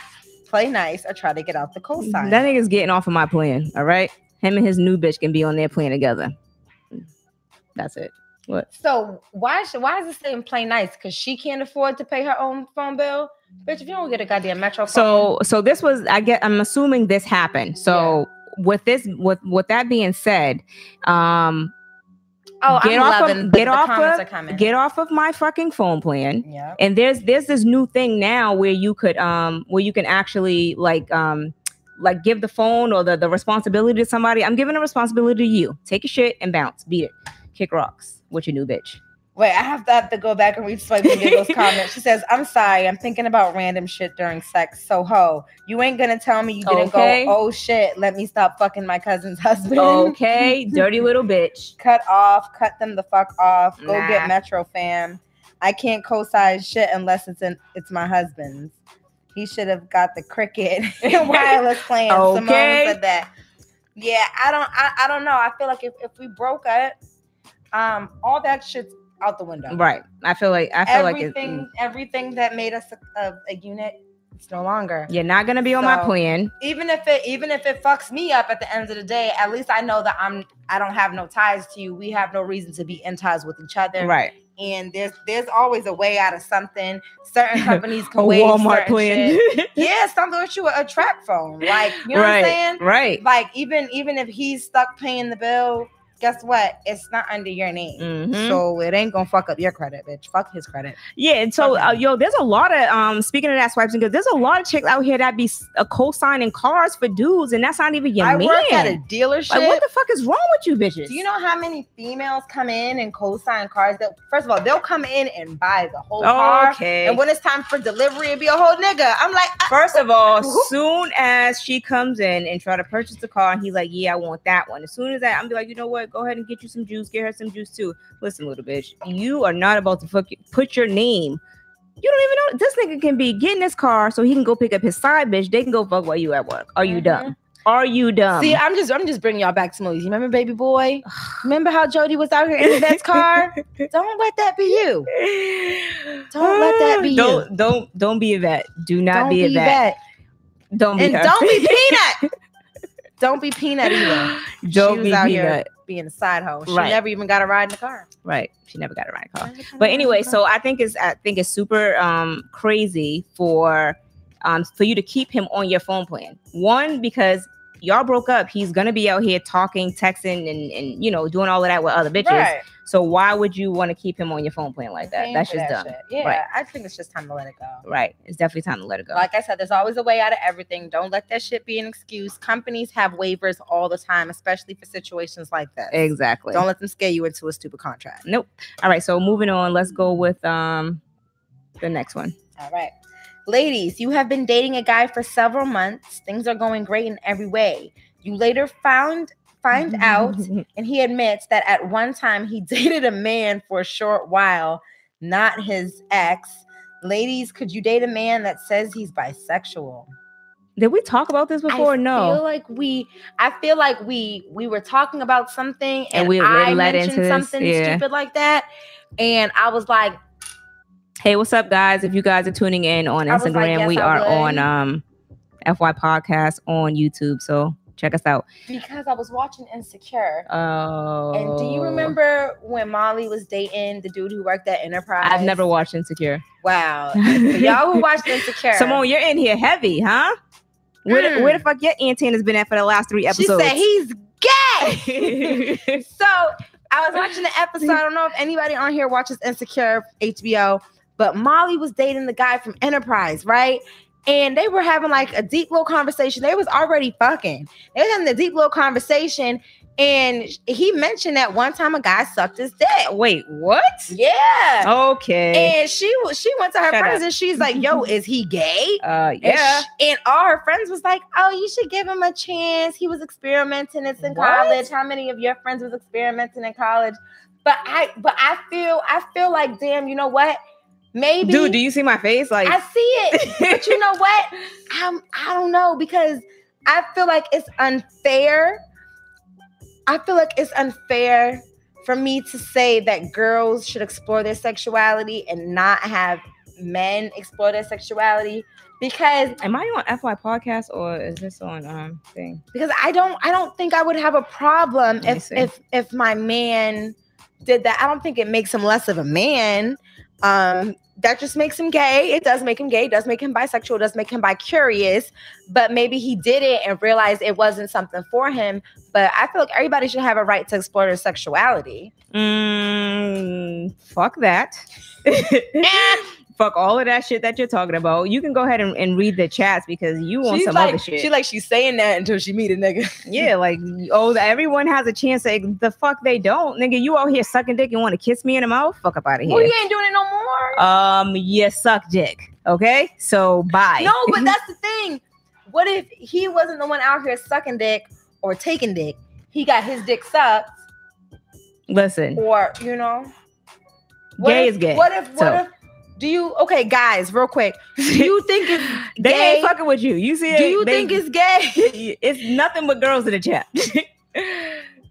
Play nice or try to get out the co-sign. That nigga's getting off of my plan. All right. Him and his new bitch can be on their plan together. That's it. What? so why should why is it saying play nice? Because she can't afford to pay her own phone bill. Bitch, if you don't get a goddamn metro phone, So so this was I get I'm assuming this happened. So with this with with that being said, um oh, get I'm off of- loving the, get the off of- get off of my fucking phone plan. yeah. And there's there's this new thing now where you could um where you can actually like um like give the phone or the, the responsibility to somebody. I'm giving the responsibility to you. Take a shit and bounce. Beat it. Kick rocks with your new bitch. Wait, I have to have to go back and read Swipe and Giggles comment. She says, I'm sorry, I'm thinking about random shit during sex. So ho, you ain't gonna tell me you didn't Okay. go, oh shit, let me stop fucking my cousin's husband. Okay, dirty little bitch. cut off, cut them the fuck off. Go Nah. get Metro fam. I can't co-sign shit unless it's in it's my husband's. He should have got the cricket wireless plan. Okay. Simone said that. Yeah, I don't I, I don't know. I feel like if, if we broke up, um, all that shit's out the window. Right. I feel like I feel like everything, it, everything that made us a, a, a unit, it's no longer. you're not gonna be on my plan. Even if it, even if it fucks me up at the end of the day, at least I know that I'm, I don't have no ties to you. We have no reason to be in ties with each other. Right. And there's, there's always a way out of something. Certain companies can waive Walmart plan. Yeah, something with you a trap phone, like you know right. what I'm saying. Right. Like even, even if he's stuck paying the bill, guess what? It's not under your name. Mhm. So it ain't gonna fuck up your credit, bitch. Fuck his credit. Yeah, and so uh, yo, there's a lot of um. Speaking of that, swipes and good. There's a lot of chicks out here that be uh, co-signing cars for dudes, and that's not even your I man. work at a dealership. like, what the fuck is wrong with you, bitches? Do you know how many females come in and co-sign cars? That first of all, they'll come in and buy the whole car, Okay. and when it's time for delivery, it'll be a whole nigga. I'm like, I- First of all, soon as she comes in and try to purchase the car, and he's like, "Yeah, I want that one." As soon as that, I'm be like, "You know what? Go ahead and get you some juice. Get her some juice too." Listen, little bitch, you are not about to fuck put your name. You don't even know this nigga can be getting this car so he can go pick up his side bitch. They can go fuck while you at work. Are you Mhm. dumb? Are you dumb? see, I'm just, I'm just bringing y'all back to movies. You remember Baby Boy? Remember how Jody was out here in the Yvette's car? Don't let that be you. Don't let that be you. Don't don't don't be Yvette. Do not don't be, Yvette. Don't be and her. don't be Peanut. don't be Peanut either. don't be out peanut. here being a side hoe. She Right. never even got a ride in the car. Right. She never got a ride car. But anyway, so I think it's I think it's super um crazy for um for you to keep him on your phone plan. One because y'all broke up, he's gonna be out here talking, texting, and and you know doing all of that with other bitches. right. So why would you want to keep him on your phone plan like that? Paying That's just that dumb. shit. Yeah, Right. I think it's just time to let it go. Right. It's definitely time to let it go. Like I said, there's always a way out of everything. Don't let that shit be an excuse. Companies have waivers all the time, especially for situations like that. exactly. Don't let them scare you into a stupid contract. Nope. All right. So moving on. Let's go with um the next one. All right. Ladies, you have been dating a guy for several months. Things are going great in every way. You later found find out and he admits that at one time he dated a man for a short while, not his ex. Ladies, could you date a man that says he's bisexual? Did we talk about this before? I no. feel like we I feel like we we were talking about something and, And we I into mentioned this, something yeah. stupid like that. And I was like, Hey, what's up, guys? If you guys are tuning in on I was like, Instagram, yes, we I are would. on um FY Podcast on YouTube. So check us out. because I was watching Insecure. Oh, And do you remember when Molly was dating the dude who worked at Enterprise? I've never watched Insecure. Wow. Y'all who watched Insecure. Simone, you're in here heavy, huh? Where, the, where the fuck your antenna's been at for the last three episodes? she said he's gay. so I was watching the episode. I don't know if anybody on here watches Insecure HBO, but Molly was dating the guy from Enterprise, right? And they were having like a deep little conversation. They was already fucking. They was having a deep little conversation. And he mentioned that one time a guy sucked his dick. Wait, what? Yeah. Okay. And she she went to her Shut friends up. and she's like, yo, is he gay? uh, And yeah. And, all her friends was like, oh, you should give him a chance. He was experimenting. It's in What? college. How many of your friends was experimenting in college? But I but I feel I feel like, damn, you know what? Maybe Dude, do you see my face? Like, I see it. but you know what? I'm I don't know because I feel like it's unfair. I feel like it's unfair for me to say that girls should explore their sexuality and not have men explore their sexuality because am I on FY Podcast or is this on um thing? because I don't I don't think I would have a problem if see. if if my man did that. I don't think it makes him less of a man. Um that just makes him gay. It does make him gay. It does make him bisexual. It does make him bi curious. But maybe he did it and realized it wasn't something for him. But I feel like everybody should have a right to explore their sexuality. Mm, fuck that. fuck all of that shit that you're talking about. You can go ahead and, and read the chats because you want She's some like, other shit. she like she's saying that until she meet a nigga. yeah, like oh, everyone has a chance. To, the fuck they don't, nigga. You out here sucking dick and want to kiss me in the mouth? Fuck up out of here. Well, you ain't doing it no more. Um, you suck dick. Okay, so bye. No, but that's the thing. What if he wasn't the one out here sucking dick or taking dick? He got his dick sucked, listen. or you know, what Gay if, is gay, What if? What so. if? Do you? Okay, guys, real quick. Do you think it's They gay? ain't fucking with you. You see? Do you They- think it's gay? it's nothing but girls in the chat. uh,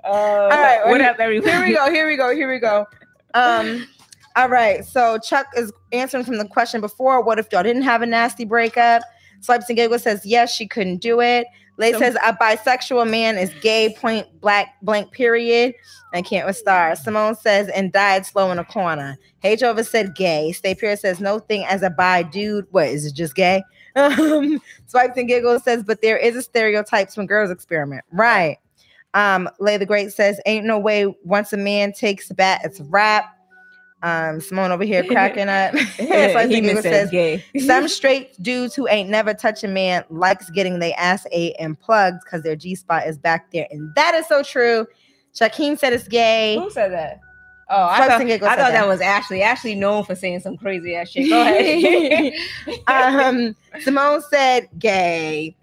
All right, what here- up, everyone? Here we go. Here we go. Here we go. Um. All right. So Chuck is answering from the question before. What if y'all didn't have a nasty breakup? Swipes and Giggles says yes, she couldn't do it. Lay So- says a bisexual man is gay. Point black blank period. I can't with stars. Simone says and died slow in a corner. H over said gay. Stay pure says no thing as a bi dude. What is it just gay? Um, Swipes and Giggles says, but there is a stereotypes when girls experiment. Right. Um, Lay the Great says, "Ain't no way. Once a man takes a bat, it's a wrap." Um, Simone over here cracking up. First he thing says gay. some straight dudes who ain't never touch a man likes getting their ass ate and plugged because their G spot is back there, and that is so true. Shaquem said it's gay. Who said that? Oh, I thought, I thought that that. was Ashley. Ashley known for saying some crazy ass shit. Go ahead. um, Simone said gay.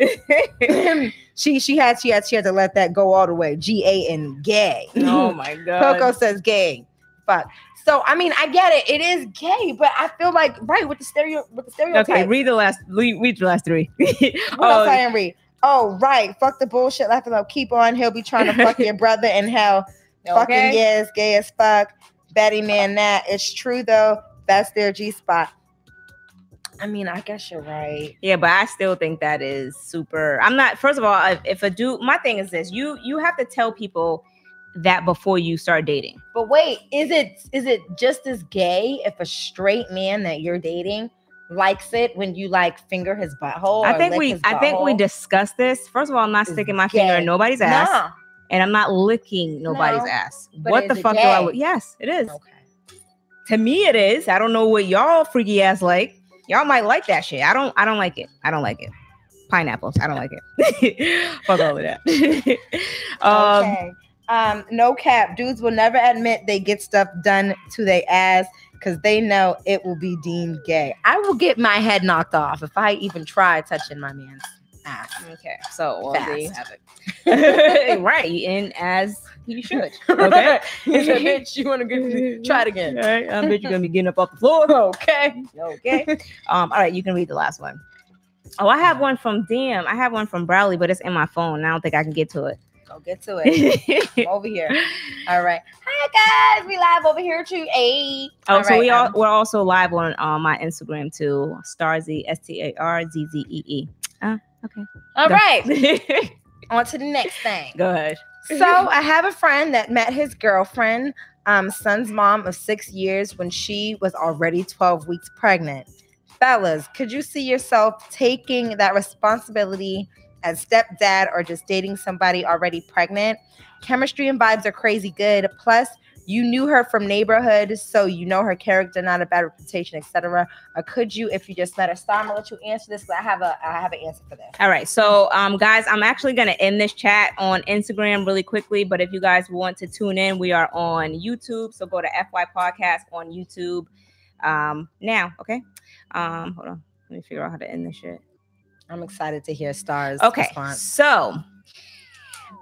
she she had she had she had to let that go all the way. G A and gay. oh my god. Coco says gay. Fuck. So I mean, I get it. It is gay, but I feel like right with the stereo with the stereotype. Okay, read the last. Read, read the last three. What else oh. I didn't read? Oh, right. Fuck the bullshit. Laugh about keep on. He'll be trying to fuck your brother in hell. Fucking okay. yes, gay as fuck. Betty man, that it's true though. That's their G spot. I mean, I guess you're right. Yeah, but I still think that is super. I'm not. First of all, if, if a dude, my thing is this: you you have to tell people that before you start dating. But wait, is it is it just as gay if a straight man that you're dating likes it when you like finger his butthole? I think we I think we discussed this. First of all, I'm not sticking my finger in nobody's ass, Nah. and I'm not licking nobody's No, ass. What the fuck do I? gay? Yes, it is. Okay. To me, it is. I don't know what y'all freaky ass like. Y'all might like that shit. I don't. I don't like it. I don't like it. Pineapples. I don't like it. Fuck all of that. um, okay. Um, no cap. Dudes will never admit they get stuff done to their ass because they know it will be deemed gay. I will get my head knocked off if I even try touching my man's ass. Okay, so well, there you have it. right, and as you should. Okay. Bitch, you want to try it again. All right, I bet you're gonna be getting up off the floor. Okay. Okay. Um. All right, you can read the last one. Oh, I have one from Damn. I have one from Bradley, but it's in my phone. I don't think I can get to it. Get to it. Over here. All right. Hi guys. We live over here too. A. Oh, so we all um, we're also live on uh, my Instagram too. Starzy S T A R Z Z E E. Uh, okay. all Go. right. On to the next thing. Go ahead. So I have a friend that met his girlfriend, um, son's mom of six years when she was already 12 weeks pregnant. Fellas, could you see yourself taking that responsibility as stepdad or just dating somebody already pregnant? Chemistry and vibes are crazy good. Plus, you knew her from neighborhood, so you know her character, not a bad reputation, etc. Or could you, if you just met her? Star, I'm gonna let you answer this, I have a I have an answer for this. All right. So, um, guys, I'm actually to end this chat on Instagram really quickly. But if you guys want to tune in, we are on YouTube. So go to FY Podcast on YouTube um, now. Okay. Um, hold on. Let me figure out how to end this shit. I'm excited to hear Star's Okay. response. So,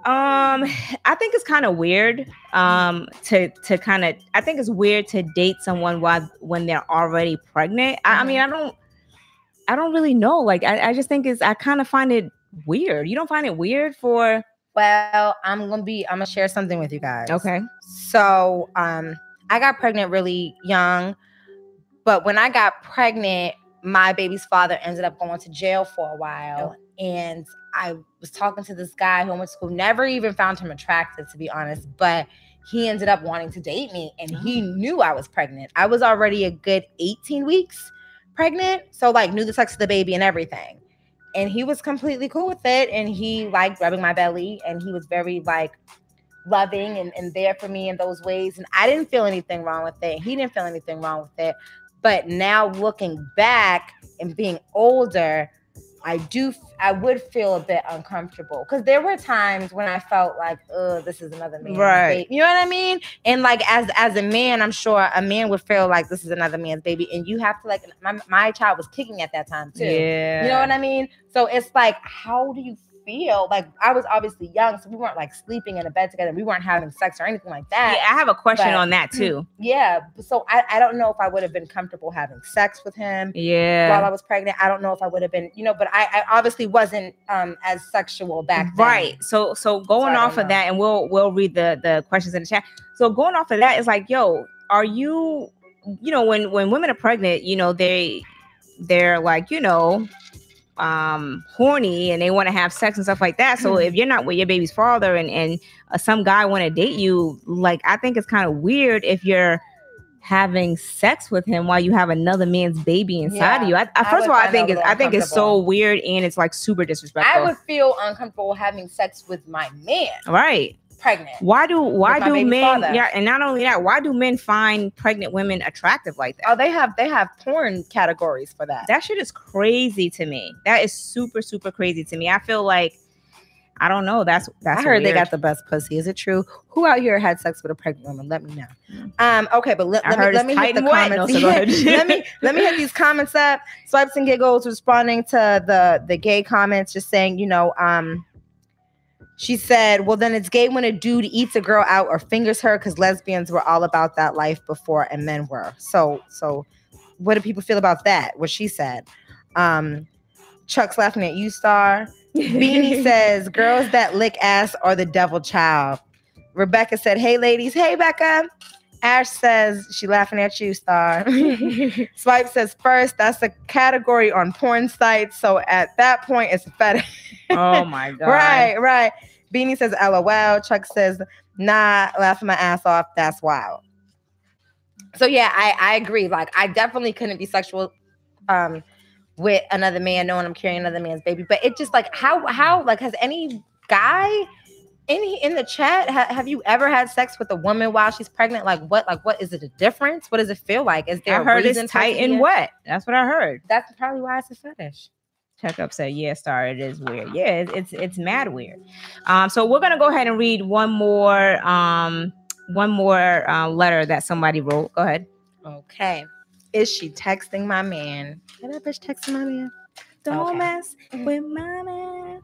um, I think it's kind of weird um to to kind of I think it's weird to date someone while when they're already pregnant. I, I mean, I don't I don't really know. Like I, I just think it's I kind of find it weird. You don't find it weird for Well, I'm gonna be. I'm gonna share something with you guys. okay. So, um, I got pregnant really young, but when I got pregnant, my baby's father ended up going to jail for a while, oh. and I was talking to this guy who I went to school. Never even found him attractive, to be honest, but he ended up wanting to date me, and he oh. knew I was pregnant. I was already a good 18 weeks pregnant, so like knew the sex of the baby and everything. And he was completely cool with it, and he liked rubbing my belly, and he was very like loving and, and there for me in those ways. And I didn't feel anything wrong with it. He didn't feel anything wrong with it. But now looking back and being older, I do I would feel a bit uncomfortable because there were times when I felt like, oh, this is another man's Right. baby. You know what I mean? And like as as a man, I'm sure a man would feel like this is another man's baby, and you have to like my my child was kicking at that time too. Yeah. You know what I mean? So it's like, how do you feel? Like I was obviously young, so we weren't like sleeping in a bed together. We weren't having sex or anything like Yeah, that. I have a question But- on that too. Yeah. So I, I don't know if I would have been comfortable having sex with him Yeah. while I was pregnant. I don't know if I would have been, you know, but I, I obviously wasn't um as sexual back then. Right. So so going I off of know. that, and we'll we'll read the the questions in the chat. So going off of that is like, yo, are you, you know, when when women are pregnant, you know, they they're like, you know, um horny and they want to have sex and stuff like that. So if you're not with your baby's father and and uh, some guy want to date you, like I think it's kind of weird if you're having sex with him while you have another man's baby inside Yeah, of you. I, I, I first would of all, I think it's I think it's so weird and it's like super disrespectful. I would feel uncomfortable having sex with my man right. Pregnant. Why do why do men father. yeah, and not only that, why do men find pregnant women attractive like that? Oh, they have they have porn categories for that. that shit is crazy to me. That is super, super crazy to me. I feel like I don't know. That's that's I heard they got the best pussy. Is it true? Who out here had sex with a pregnant woman? Let me know. Mm. Um, okay, but let, let me let me hit the wet. No, so let me let me hit these comments up. Swipes and giggles responding to the the gay comments, just saying, you know, um, she said, "Well, then it's gay when a dude eats a girl out or fingers her, because lesbians were all about that life before, and men were." So, so, what do people feel about that? What she said. Um, Chuck's laughing at you, Star. Beanie says, "Girls that lick ass are the devil child." Rebecca said, "Hey, ladies. Hey, Becca." Ash says she laughing at you, Star. Swipe says first, that's a category on porn sites. So at that point, it's a fetish. oh my god. right, right. Beanie says LOL. Chuck says, nah, laughing my ass off. That's wild. So yeah, I, I agree. Like I definitely couldn't be sexual um with another man knowing I'm carrying another man's baby. But it just like how how like has any guy any in the chat ha- have you ever had sex with a woman while she's pregnant? Like what like what is it a difference? What does it feel like? Is there I a heard reason it's tight and wet. That's what I heard. That's probably why it's a fetish. Checkup said, "Yeah, star, it is weird. Yeah, it's it's, it's mad weird." Um, so we're gonna go ahead and read one more um one more uh, letter that somebody wrote. Go ahead. Okay. Is she texting my man? can that bitch texting my man? Don't Okay. mess with my man.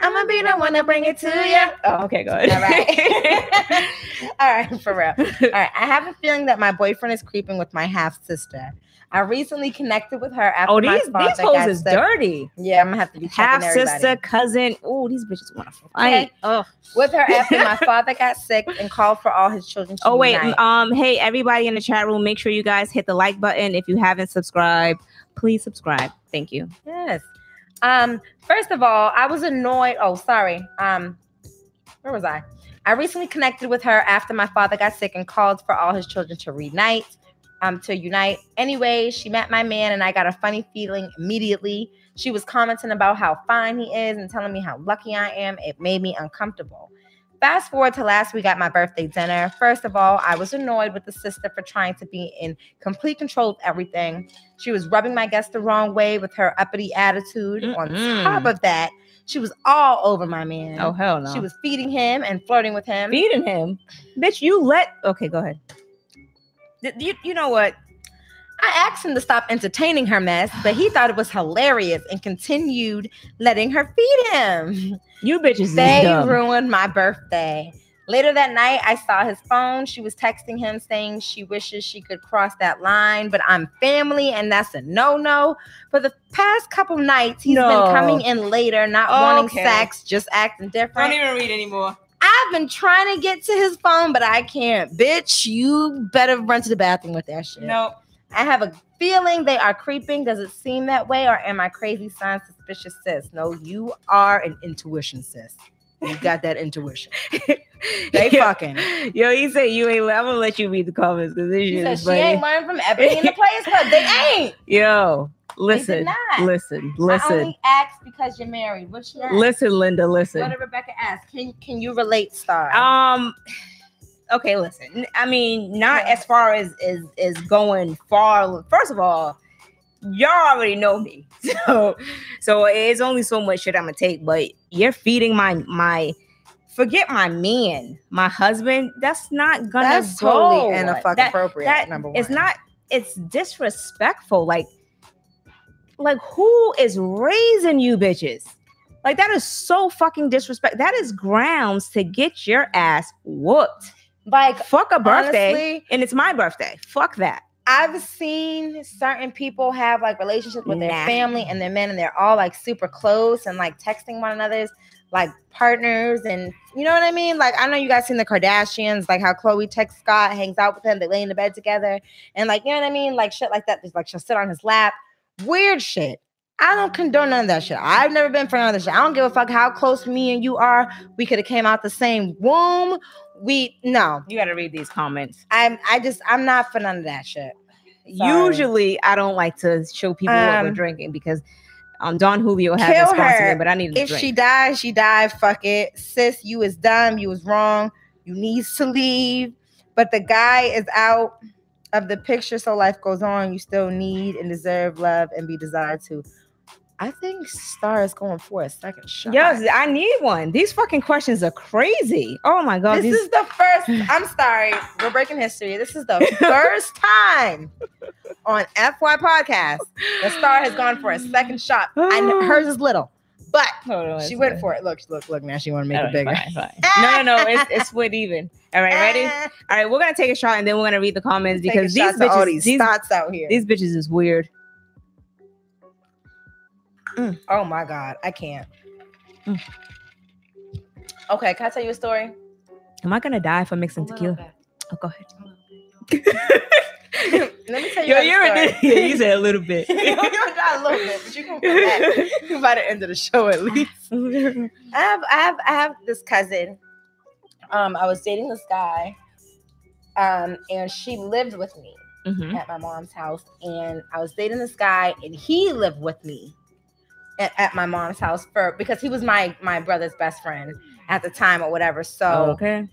I'ma be the one to bring it to you. Oh, okay, go ahead. All right. All right, for real. All right. I have a feeling that my boyfriend is creeping with my half sister. I recently connected with her after oh, my these father these hoes is sick. dirty. Yeah, I'm gonna have to be Half sister, cousin. Oh, these bitches want to fight. Oh. with her after my father got sick and called for all his children to Oh wait, unite. um, hey everybody in the chat room, make sure you guys hit the like button. If you haven't subscribed, please subscribe. Thank you. Yes. Um, first of all, I was annoyed. Oh, sorry. Um, where was I? I recently connected with her after my father got sick and called for all his children to reunite. Um, to unite. Anyway, she met my man and I got a funny feeling immediately. She was commenting about how fine he is and telling me how lucky I am. It made me uncomfortable. Fast forward to last week at my birthday dinner. First of all, I was annoyed with the sister for trying to be in complete control of everything. She was rubbing my guests the wrong way with her uppity attitude. On Mm-mm. top of that, she was all over my man. Oh hell no. She was feeding him and flirting with him. feeding him. Bitch, you let okay, go ahead. You, you know what? I asked him to stop entertaining her mess, but he thought it was hilarious and continued letting her feed him. You bitches is They dumb. ruined my birthday. Later that night, I saw his phone. She was texting him saying she wishes she could cross that line, but I'm family and that's a no no. For the past couple nights, he's No. been coming in later, not wanting Okay. sex, just acting different. I don't even read anymore. I've been trying to get to his phone, but I can't. Bitch, you better run to the bathroom with that shit. No. I have a feeling they are creeping. Does it seem that way, or am I crazy, sign suspicious, sis? No, you are an intuition, sis. You got that intuition. They Yo- fucking. Yo, he said you ain't. I'm gonna let you read the comments because this She shit said is she ain't learned from Ebony in the Players Club. They ain't. Yo, did listen, listen, I listen, only asked because you're married. What's your listen, Linda, Listen. What did Rebecca ask? Can Can you relate, Star? Um. Okay, listen. I mean, not as far as is is going far. First of all, y'all already know me, so so it's only so much shit I'm gonna take. But you're feeding my my. Forget my man, my husband. That's not gonna That's go. totally inappropriate. That- appropriate. that number one. it's not it's disrespectful like like who is raising you bitches like that is so fucking disrespect that is grounds to get your ass whooped like fuck a birthday honestly, and it's my birthday fuck that I've seen certain people have like relationships with their Nah. family and their men, and they're all like super close and like texting one another's like partners, and you know what I mean. Like I know you guys seen the Kardashians, like how Khloé texts Scott, hangs out with him, they lay in the bed together, and like you know what I mean, like shit like that. Just like she'll sit on his lap, weird shit. I don't oh, condone none of that shit. I've never been for none of that shit. I don't give a fuck how close me and you are. We could have came out the same womb. We no. You got to read these comments. I'm I just I'm not for none of that shit. Sorry. Usually, I don't like to show people what we're Um, drinking because um, Don Julio has kill a sponsor her. but I need to if drink. she dies, she died. Fuck it, sis. You was dumb. You was wrong. You needs to leave. But the guy is out of the picture, so life goes on. You still need and deserve love and be desired to. I think Star is going for a second shot. Yes, I need one. These fucking questions are crazy. Oh my god, This these is the first. I'm sorry, we're breaking history. This is the first time on FY Podcast the Star has gone for a second shot. I kn- hers is little, but on, she went for it. Look, look, look. Now she want to make it bigger. No, no, no. It's it's split even. All right, ready? All right, we're gonna take a shot and then we're gonna read the comments because these all bitches, these, these, thoughts out here. these bitches is weird. Oh my god, I can't. Mm. Okay, can I tell you a story? Am I gonna die for mixing tequila? Oh, go ahead. Let me tell you. Yo, you're story. a, you said a little bit. You're gonna die a little bit, but you can come back by the end of the show at least. I have I have I have this cousin. Um, I was dating this guy, um, and she lived with me Mhm. at my mom's house, and I was dating this guy, and he lived with me at, at my mom's house for because he was my my brother's best friend at the time or whatever. So, Oh, okay.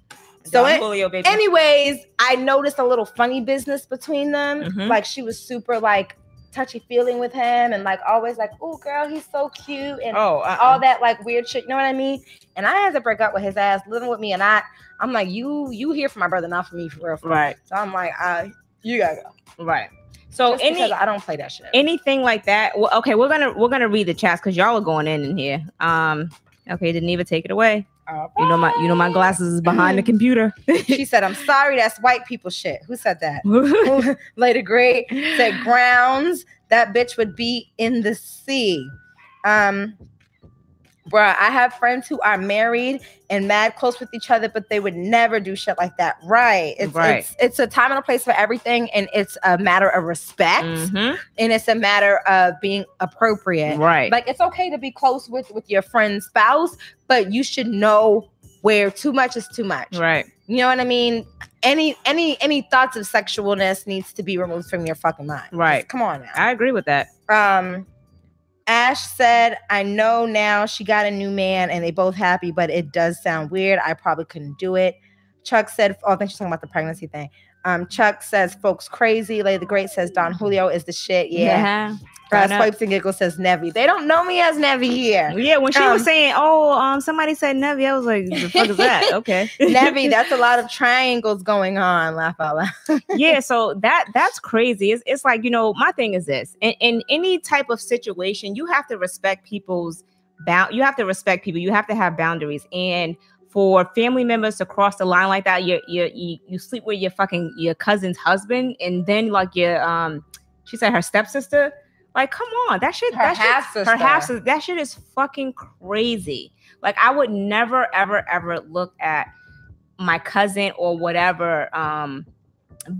So it- Julio, baby. anyways, I noticed a little funny business between them. Mhm. Like she was super like touchy feeling with him, and like always like, "Oh, girl, he's so cute," and oh, uh-uh. all that like weird shit. You know what I mean? And I had to break up with his ass living with me, and I, I'm like, you, you here for my brother, not for me, for real. For real. right, So I'm like, uh, you gotta go. right. So Just any because I don't play that shit. anything like that. Well, okay, we're gonna we're gonna read the chats because y'all are going in in here. Um, okay, didn't even take it away. You know my you know my glasses is behind the computer. she said, "I'm sorry, that's white people shit." Who said that? Later, great said grounds. That bitch would be in the sea. Um, bruh, I have friends who are married and mad close with each other, but they would never do shit like that. Right? It's Right. it's it's a time and a place for everything, and it's a matter of respect, Mhm. and it's a matter of being appropriate. Right. Like it's okay to be close with with your friend's spouse, but you should know where too much is too much. right. You know what I mean? Any any any thoughts of sexualness needs to be removed from your fucking mind. Right. Just come on now. I agree with that. Um Ash said, I know now she got a new man and they both happy, but it does sound weird. I probably couldn't do it. Chuck said, Oh, I think she's talking about the pregnancy thing. Um, Chuck says, folks crazy. Lady the Great says Don Julio is the shit. Yeah. Uh, Fair. Swipes and Giggles says Nevi. They don't know me as Nevi here. Yeah, when she was Um, saying, "Oh, um, somebody said Nevi," I was like, "The fuck is that?" Okay, Nevi, that's a lot of triangles going on. Laugh out loud. yeah, so that that's crazy. It's, it's like you know, my thing is this: in, in any type of situation, you have to respect people's bound. You have to respect people. You have to have boundaries. And for family members to cross the line like that, you you you, sleep with your fucking your cousin's husband, and then like your um, she said her stepsister. Like, come on, that shit. Her that shit, half-sister. Her half sister. That shit is fucking crazy. Like, I would never, ever, ever look at my cousin or whatever um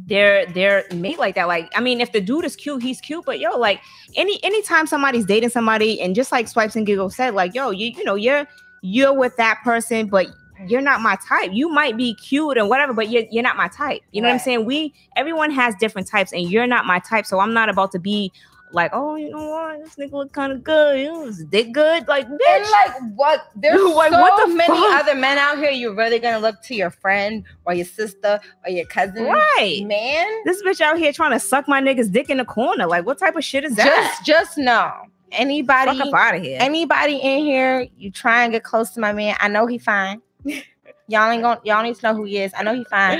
they're they're made like that like i mean if the dude is cute he's cute but yo like any anytime somebody's dating somebody and just like swipes and giggles said like yo you you know you're you're with that person but you're not my type you might be cute and whatever but you're, you're not my type you know what i'm saying we everyone has different types and you're not my type so i'm not about to be like oh you know what this nigga look kind of good you know, dick good like bitch. And like what? There's Like, so what the many fuck? other men out here. You're really gonna look to your friend or your sister or your cousin, right man? this bitch out here trying to suck my nigga's dick in the corner. Like, what type of shit is that? Just, just know anybody, Fuck up out of here. anybody in here, you try and get close to my man. I know he fine. Y'all ain't gonna, y'all need to know who he is. I know he fine.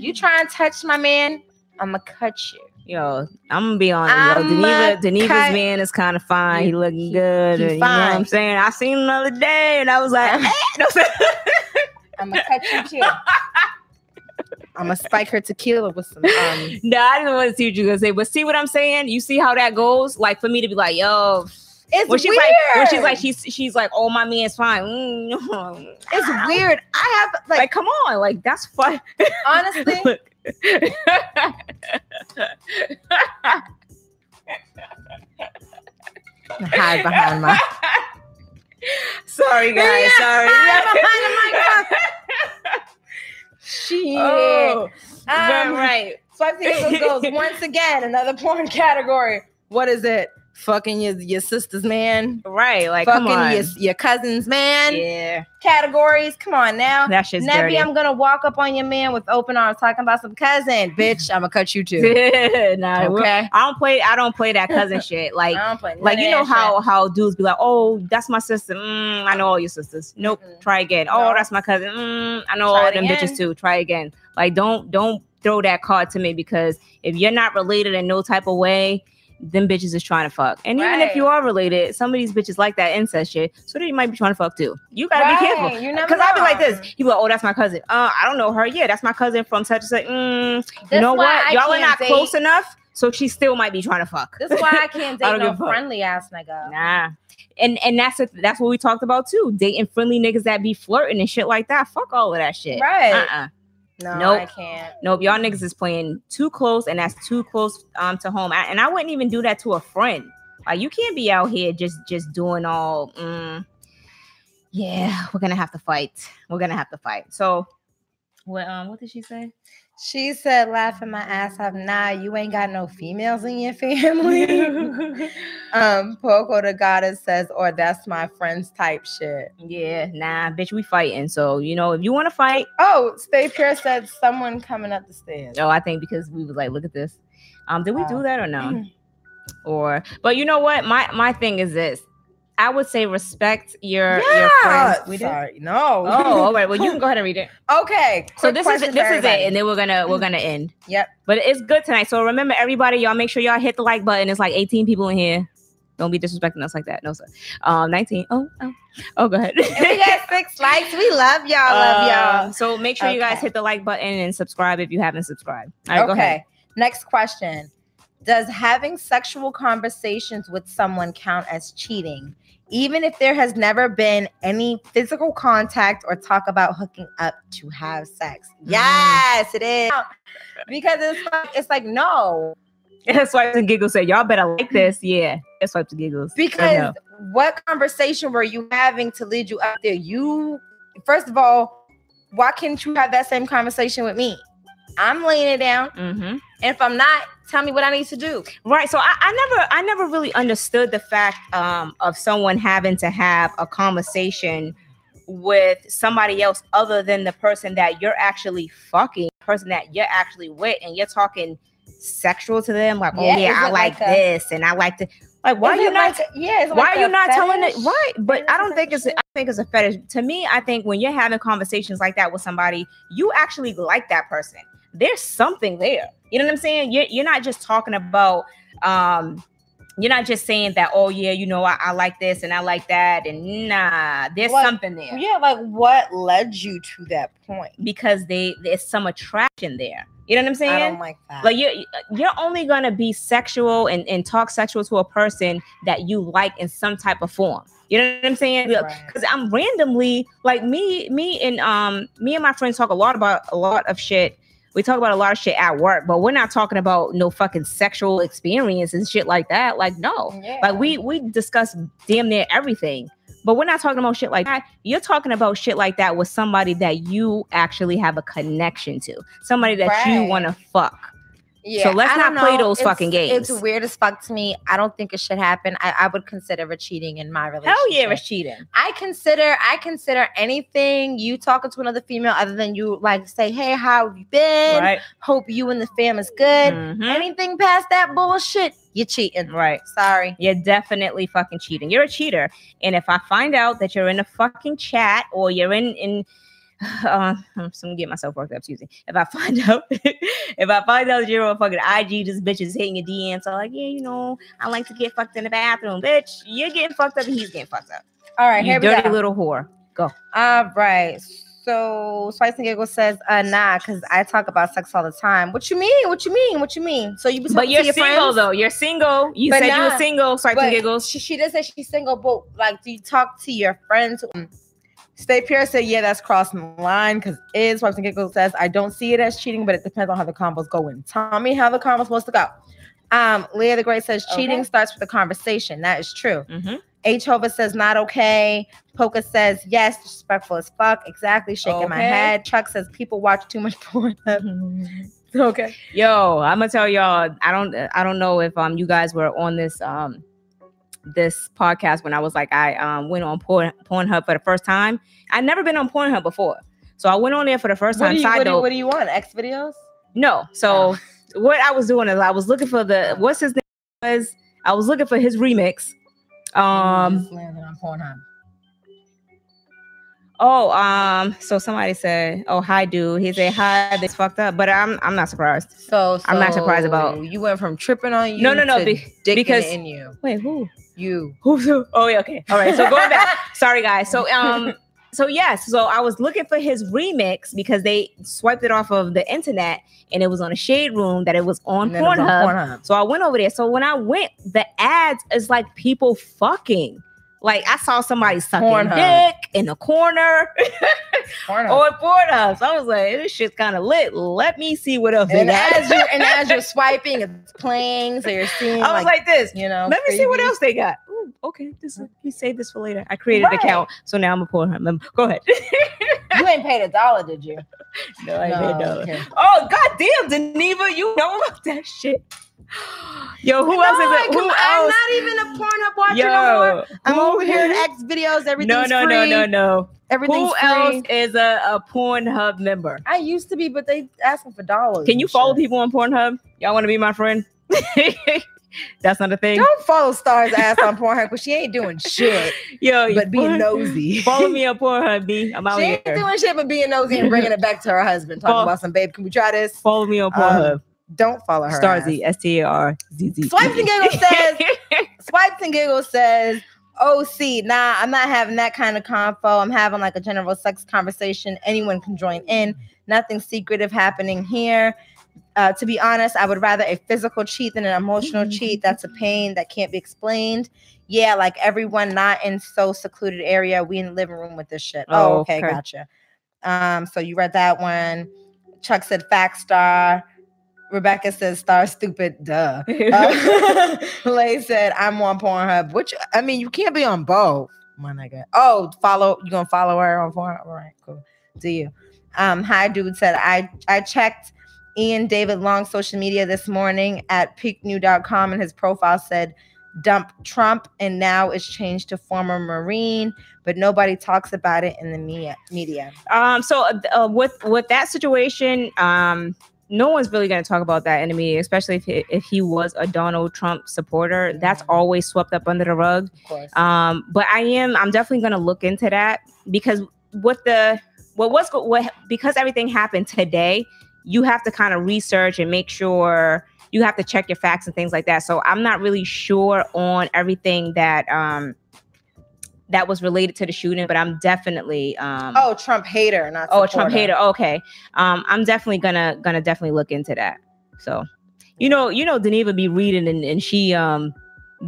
You try and touch my man, I'ma cut you. Yo, I'm gonna be honest. I'ma Yo, Deneva, Deneva's cut- man is kind of fine. He, He- looking good. he and you know what I'm saying? I seen him the other day, and I was like, I'm- eh, no, I'ma cut you too. I'ma spike her tequila with some um no, I didn't want to see what you gonna say, but see what I'm saying? You see how that goes? Like for me to be like, yo, It's when she's weird. like, when she's like, she's she's like, oh, my man's fine. Mm, it's weird. I have like, Like, come on, like that's fun. honestly, Look. hide behind my Sorry, guys. Sorry. behind the Shit. Oh, Um, right. Swipe the Giggles goes once again another porn category. What is it? Fucking your, your sister's man. Right. Like, come Fucking your, your cousin's man. yeah. Categories. Come on now. That shit's Nebby, dirty. I'm gonna walk up on your man with open arms talking about some cousin. Bitch, I'm gonna cut you too. nah, Okay. I don't play. I don't play that cousin shit. Like, I don't play like you know how how dudes be like, oh, that's my sister. Mm, I know all your sisters. Nope. Mm-mm. Try again. No. Oh, that's my cousin. Mm, I know Try all them again. bitches too. Try again. Like, don't don't throw that card to me because if you're not related in no type of way. Them bitches is trying to fuck, and even if you are related, some of these bitches like that incest shit, so they might be trying to fuck too. You gotta Right, be careful. you never Because I'll be like this. You like, oh, that's my cousin. Uh, I don't know her. Yeah, that's my cousin from such and such. Mm, you know what? I Y'all are can't date- close enough, so she still might be trying to fuck. That's why I can't date don't no give a fuck. friendly ass nigga. Nah. And and that's a, that's what we talked about too. Dating friendly niggas that be flirting and shit like that. Fuck all of that shit. Right. Uh-uh. No, Nope. I can't. Nope. Y'all niggas is playing too close, and that's too close um to home. I, and I wouldn't even do that to a friend. Like you can't be out here just just doing all. Mm, yeah, we're gonna have to fight. We're gonna have to fight. So, what um what did she say? She said, laughing my ass off. Nah, you ain't got no females in your family. um, Poco the goddess says, or that's my friends type shit. yeah, nah, bitch, we fighting. So you know, if you want to fight, Oh, Stay Pure said someone coming up the stairs. Oh, I think because we was like, look at this. Um, did we do Oh. that or no? or but you know what? My my thing is this. I would say respect your your friends. We did. Sorry, no. Oh, all right. Well, you can go ahead and read it. okay. So this is this is it, and then we're gonna we're gonna end. Yep. But it's good tonight. So remember, everybody, y'all make sure y'all hit the like button. It's like 18 people in here. Don't be disrespecting us like that. No, sir. Um, 19. Oh, oh, oh, go ahead. We got six likes. We love y'all. Love y'all. Uh, So make sure you guys hit the like button and subscribe if you haven't subscribed. All right, go ahead. Next question. Does having sexual conversations with someone count as cheating, even if there has never been any physical contact or talk about hooking up to have sex? Mm. Yes, it is. Because it's like, it's like no, Swipes and giggles say, y'all better like this. Yeah. It's swipes and giggles. Because what conversation were you having to lead you up there? You first of all, why can't you have that same conversation with me? I'm laying it down, Mhm. and if I'm not, tell me what I need to do. Right. So I, I never I never really understood the fact um, of someone having to have a conversation with somebody else other than the person that you're actually fucking, person that you're actually with, and you're talking sexual to them, like, Yeah, oh yeah, I like, like a- this and I like to like why Is you not like yeah, why like are you not telling it right but i don't think it's i think it's a fetish to me i think when you're having conversations like that with somebody you actually like that person there's something there you know what i'm saying you're, you're not just talking about um you're not just saying that oh yeah you know I, I like this and i like that and nah there's What- something there Yeah, like what led you to that point? because they there's some attraction there you know what i'm saying I don't like that. like you're you're only gonna be sexual and, and talk sexual to a person that you like in some type of form. You know what I'm saying? Right. Because I'm randomly like me, me and um me and my friends talk a lot about a lot of shit. We talk about a lot of shit at work, but we're not talking about no fucking sexual experience and shit like that. Like no, yeah. like we we discuss damn near everything. But we're not talking about shit like that. You're talking about shit like that with somebody that you actually have a connection to, somebody that you want to fuck. Yeah. so let's not play know. those It's- fucking games. It's weird as fuck to me. I don't think it should happen. I, I would consider it cheating in my relationship. Hell yeah, it's cheating. I consider I consider anything you talking to another female other than you like say, hey, how have you been? Right. Hope you and the fam is good. Mhm. Anything past that bullshit, you're cheating. Right. Sorry. You're definitely fucking cheating. You're a cheater. And if I find out that you're in a fucking chat or you're in in uh, I'm gonna get myself worked up. Excuse me. If I find out, if I find out you're on fucking IG, just bitches hitting your DMs, so like, yeah, you know, I like to get fucked in the bathroom, bitch. You're getting fucked up, and he's getting fucked up. All right, you here we dirty go. little whore. Go. All right. So Spice and Giggle says, uh nah, because I talk about sex all the time. What you mean? What you mean? What you mean? So you be But you're to your single friends? though. You're single. You But said you were single. Swipes and giggles. She, she does say she's single, but like, do you talk to your friends? Stay Pure said, yeah, that's crossing the line because is Swipes and Giggles says, I don't see it as cheating, but it depends on how the convo's going. Tell me how the convo's supposed to go. Um, Leah the Great says cheating Okay. starts with a conversation. That is true. Mhm. H. Hova says not okay. Poca says yes, disrespectful as fuck. Exactly. Shaking my head. Chuck says people watch too much porn. okay. Yo, I'm gonna tell y'all. I don't. I don't know if um you guys were on this um this podcast when I was like I um went on Porn Pornhub for the first time. I'd never been on Pornhub before, so I went on there for the first What time. you, what, do what do you want? X videos? no. So what I was doing is I was looking for the what's his name was I was looking for his remix. Um. Landed on Pornhub. Oh. Um. So somebody said, "Oh, hi, dude." He said, "Hi." This fucked up, but I'm I'm not surprised. So, I'm not surprised about- You went from tripping on you. No, no, no, be- because- in you. Wait, who? You. Who's who? Oh yeah, okay. All right. So going back. Sorry guys. So um so yes, so I was looking for his remix because they swiped it off of the internet and it was on a shade room that it was on And it was on Pornhub. Pornhub. So I went over there. So when I went, the ads is like people fucking. Like I saw somebody sucking Pornhub. dick in the corner Pornhub. on Pornhub. So I was like, this shit's kind of lit. Let me see what else and got. as you're and as you're swiping, it's playing, so you're seeing I was like, like this. you know. Let me see what else they got. Ooh, okay, this is, you save this for later. I created Right. an account, so now I'm a Pornhub member. Go ahead. You ain't paid a dollar, did you? no, I No, didn't know. okay. Oh goddamn, Geneva, you know about that shit. Yo, who No, else is it? Who else? I'm not even a Pornhub watcher no more. I'm over here at X videos. Everything's No, no, free. no, no, no. Everything's Who free. else is a, a Pornhub member? I used to be, but they asking for dollars. Can you follow shit. people on Pornhub? Y'all want to be my friend? That's not a thing. Don't follow Star's ass on Pornhub, but she ain't doing shit Yo, but being nosy. Follow me on Pornhub, B. I'm out She ain't here. doing shit but being nosy and bringing it back to her husband, talking Follow- about some babe. Can we try this? Follow me on Um, Pornhub. Don't follow her. Star ass. Z, S T A R Z Z. Swipes and Giggles says, Swipes and Giggles says, OC, nah, I'm not having that kind of convo. I'm having like a general sex conversation. Anyone can join in. Nothing secretive happening here. Uh, to be honest, I would rather a physical cheat than an emotional cheat. That's a pain that can't be explained. Yeah, like everyone not in so secluded area. We in the living room with this shit. Oh, Oh, okay, okay. gotcha. Um, so you read that one. Chuck said fact star. Rebecca says star stupid. Duh. Uh, Lay said, I'm on Pornhub, which I mean, you can't be on both, my nigga. Oh, follow you gonna follow her on Pornhub? All right, cool. Do you? Um, hi, dude said I I checked Ian David Long social media this morning at peaknew.com and his profile said dump Trump and now it's changed to former Marine, but nobody talks about it in the media media. Um, so uh, with with that situation, um, no one's really going to talk about that media, especially if he, if he was a Donald Trump supporter. That's Mhm. always swept up under the rug. Um, but I am I'm definitely going to look into that because what the what was what because everything happened today, you have to kind of research and make sure you have to check your facts and things like that. So I'm not really sure on everything that um that was related to the shooting, but I'm definitely um oh, Trump hater, not Oh, Trump hater. Okay. Um, I'm definitely gonna gonna definitely look into that. So, you know, you know, Deneva be reading and, and she um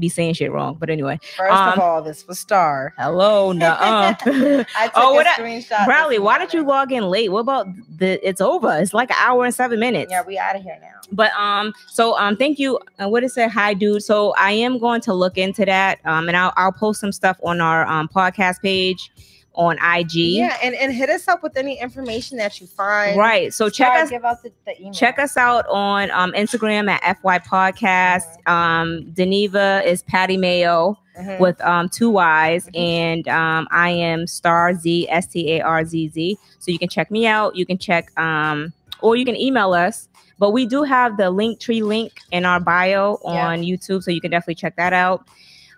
be saying shit wrong. But anyway, First of Um, all, this was Star. hello, nuh I took Oh, a what I- screenshot. Bradley, why did you log in late? What about the? It's over. It's like an hour and seven minutes. Yeah, we out of here now. But um, so um, thank you. Uh, what is it? Hi, dude. So I am going to look into that. Um, and I'll I'll post some stuff on our um podcast page on IG. Yeah, and, and hit us up with any information that you find. Right. So check us Give out the, the email. check us out on um, Instagram at FY Podcast. Um, Deneva is Patty Mayo Mhm. with um, two Y's, Mhm. and um, I am Star Z S T A R Z Z. So you can check me out. You can check, um, or you can email us. But we do have the link tree link in our bio Yeah. on YouTube, so you can definitely check that out.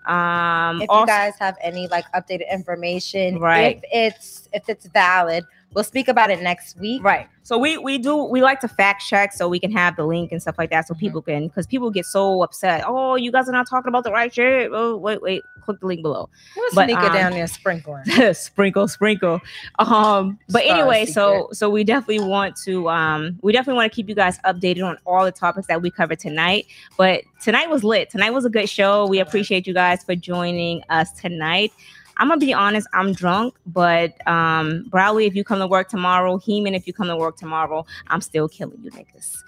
Um, if also- you guys have any like updated information, Right. If it's if it's valid, we'll speak about it next week. Right. So we we do we like to fact check so we can have the link and stuff like that so Mhm. people can because people get so upset. Oh, you guys are not talking about the right shit. Oh, wait, wait, click the link below. We'll But, sneak it um, down there sprinkling. sprinkle, sprinkle. Um, but Star anyway, so so we definitely want to um we definitely want to keep you guys updated on all the topics that we covered tonight. But tonight was lit. Tonight was a good show. We appreciate you guys for joining us tonight. I'm gonna be honest, I'm drunk, but um Bradley, if you come to work tomorrow, Heeman, if you come to work tomorrow, I'm still killing you niggas.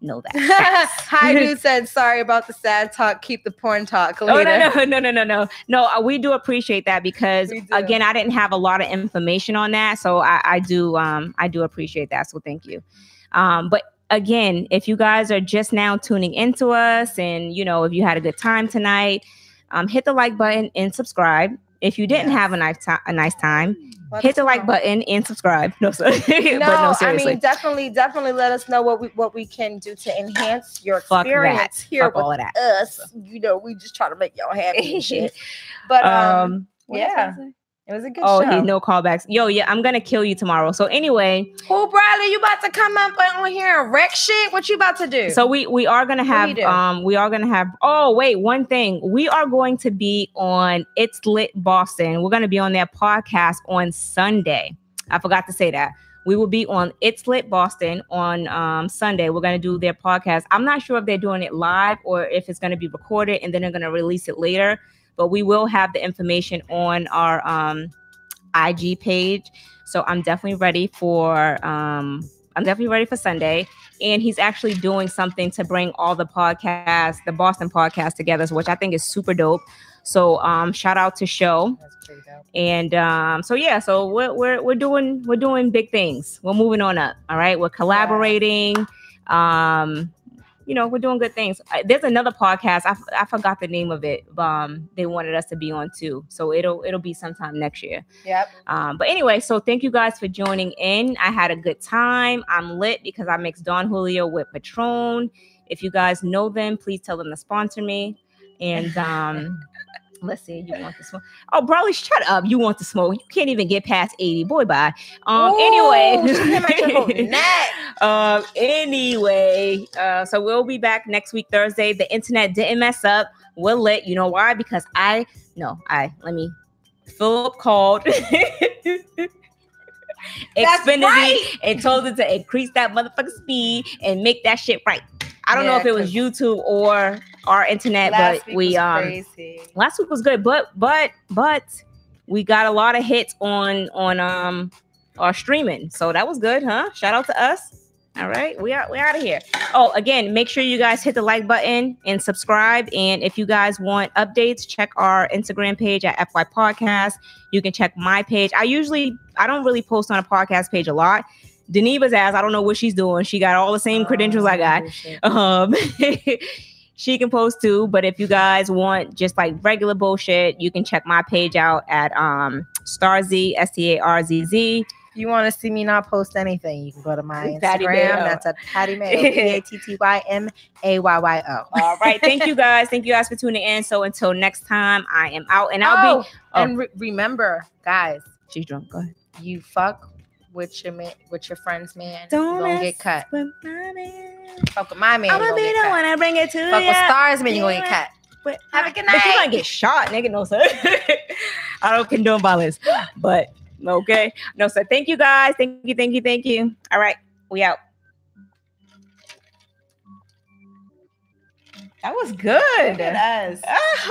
know that. Hi, dude said sorry about the sad talk. Keep the porn talk later. Oh no no no no no no no! Uh, we do appreciate that because again, I didn't have a lot of information on that, so I, I do um I do appreciate that. So thank you. Um, but again, if you guys are just now tuning into us, and you know if you had a good time tonight, um, hit the like button and subscribe. If you didn't Yes. have a nice time, a nice time, Let hit the like button and subscribe. No, sir. No, no, I mean definitely, definitely let us know what we what we can do to enhance your Fuck experience that. here Fuck with all of that. us. You know, we just try to make y'all happy and shit. But um, Um, yeah. Was I saying? it was a good Oh, show. he no callbacks. Yo, yeah, I'm gonna kill you tomorrow. So anyway, Who, Bradley? You about to come up on here and wreck shit? What you about to do? So we we are gonna have um we are gonna have oh wait one thing we are going to be on It's Lit Boston. We're gonna be on their podcast on Sunday. I forgot to say that. We will be on It's Lit Boston on um, Sunday. We're gonna do their podcast. I'm not sure if they're doing it live or if it's gonna be recorded and then they're gonna release it later. But we will have the information on our um, IG page. So I'm definitely ready for um, I'm definitely ready for Sunday and he's actually doing something to bring all the podcasts, the Boston podcast together, which I think is super dope. So um shout out to show. And um so yeah, so we're we're we're doing we're doing big things. We're moving on up. All right. We're collaborating. Um you know, we're doing good things. There's another podcast. I, I forgot the name of it. Um, they wanted us to be on too, so it'll it'll be sometime next year. Yep. Um, but anyway, so thank you guys for joining in. I had a good time. I'm lit because I mixed Don Julio with Patron. If you guys know them, please tell them to sponsor me. And um, let's see, you want to smoke? Oh, Broly, shut up! You want to smoke? You can't even get past eighty. Boy, bye. Um, Ooh, anyway, she came at your whole neck. um, anyway, uh, so we'll be back next week Thursday. The internet didn't mess up. We're lit. You know why? Because I no, I let me. Philip called Xfinity right. and told it to increase that motherfucking speed and make that shit right. I don't know if it was YouTube or our internet, but we um crazy. last week was good, but but but we got a lot of hits on on um our streaming, so that was good, huh? Shout out to us. All right, we are we out of here. Oh, again, make sure you guys hit the like button and subscribe. And if you guys want updates, check our Instagram page at FY Podcast. You can check my page. I usually I don't really post on a podcast page a lot. Deneva's ass, I don't know what she's doing. She got all the same credentials I got Oh, um she can post too but if you guys want just like regular bullshit you can check my page out at um starzy s-t-a-r-z-z you want to see me not post anything, you can go to my Instagram. That's a Patty Mayo. P A T T Y M A Y Y O. all right thank you guys thank you guys for tuning in so until next time i am out and i'll Oh, be oh. and re- remember, guys, she's drunk go ahead you fuck with your man, with your friend's man, don't you gonna get mess cut. with my man. Fuck with my man, i'm you gonna gonna be get the cut. one to bring it to Fuck ya. with stars, man, you gonna get cut. But Have a good But you night. might get shot, nigga. No, sir. I don't condone violence, but okay. No, sir. Thank you guys. Thank you, thank you, thank you. All right, we out. That was good. Look at us.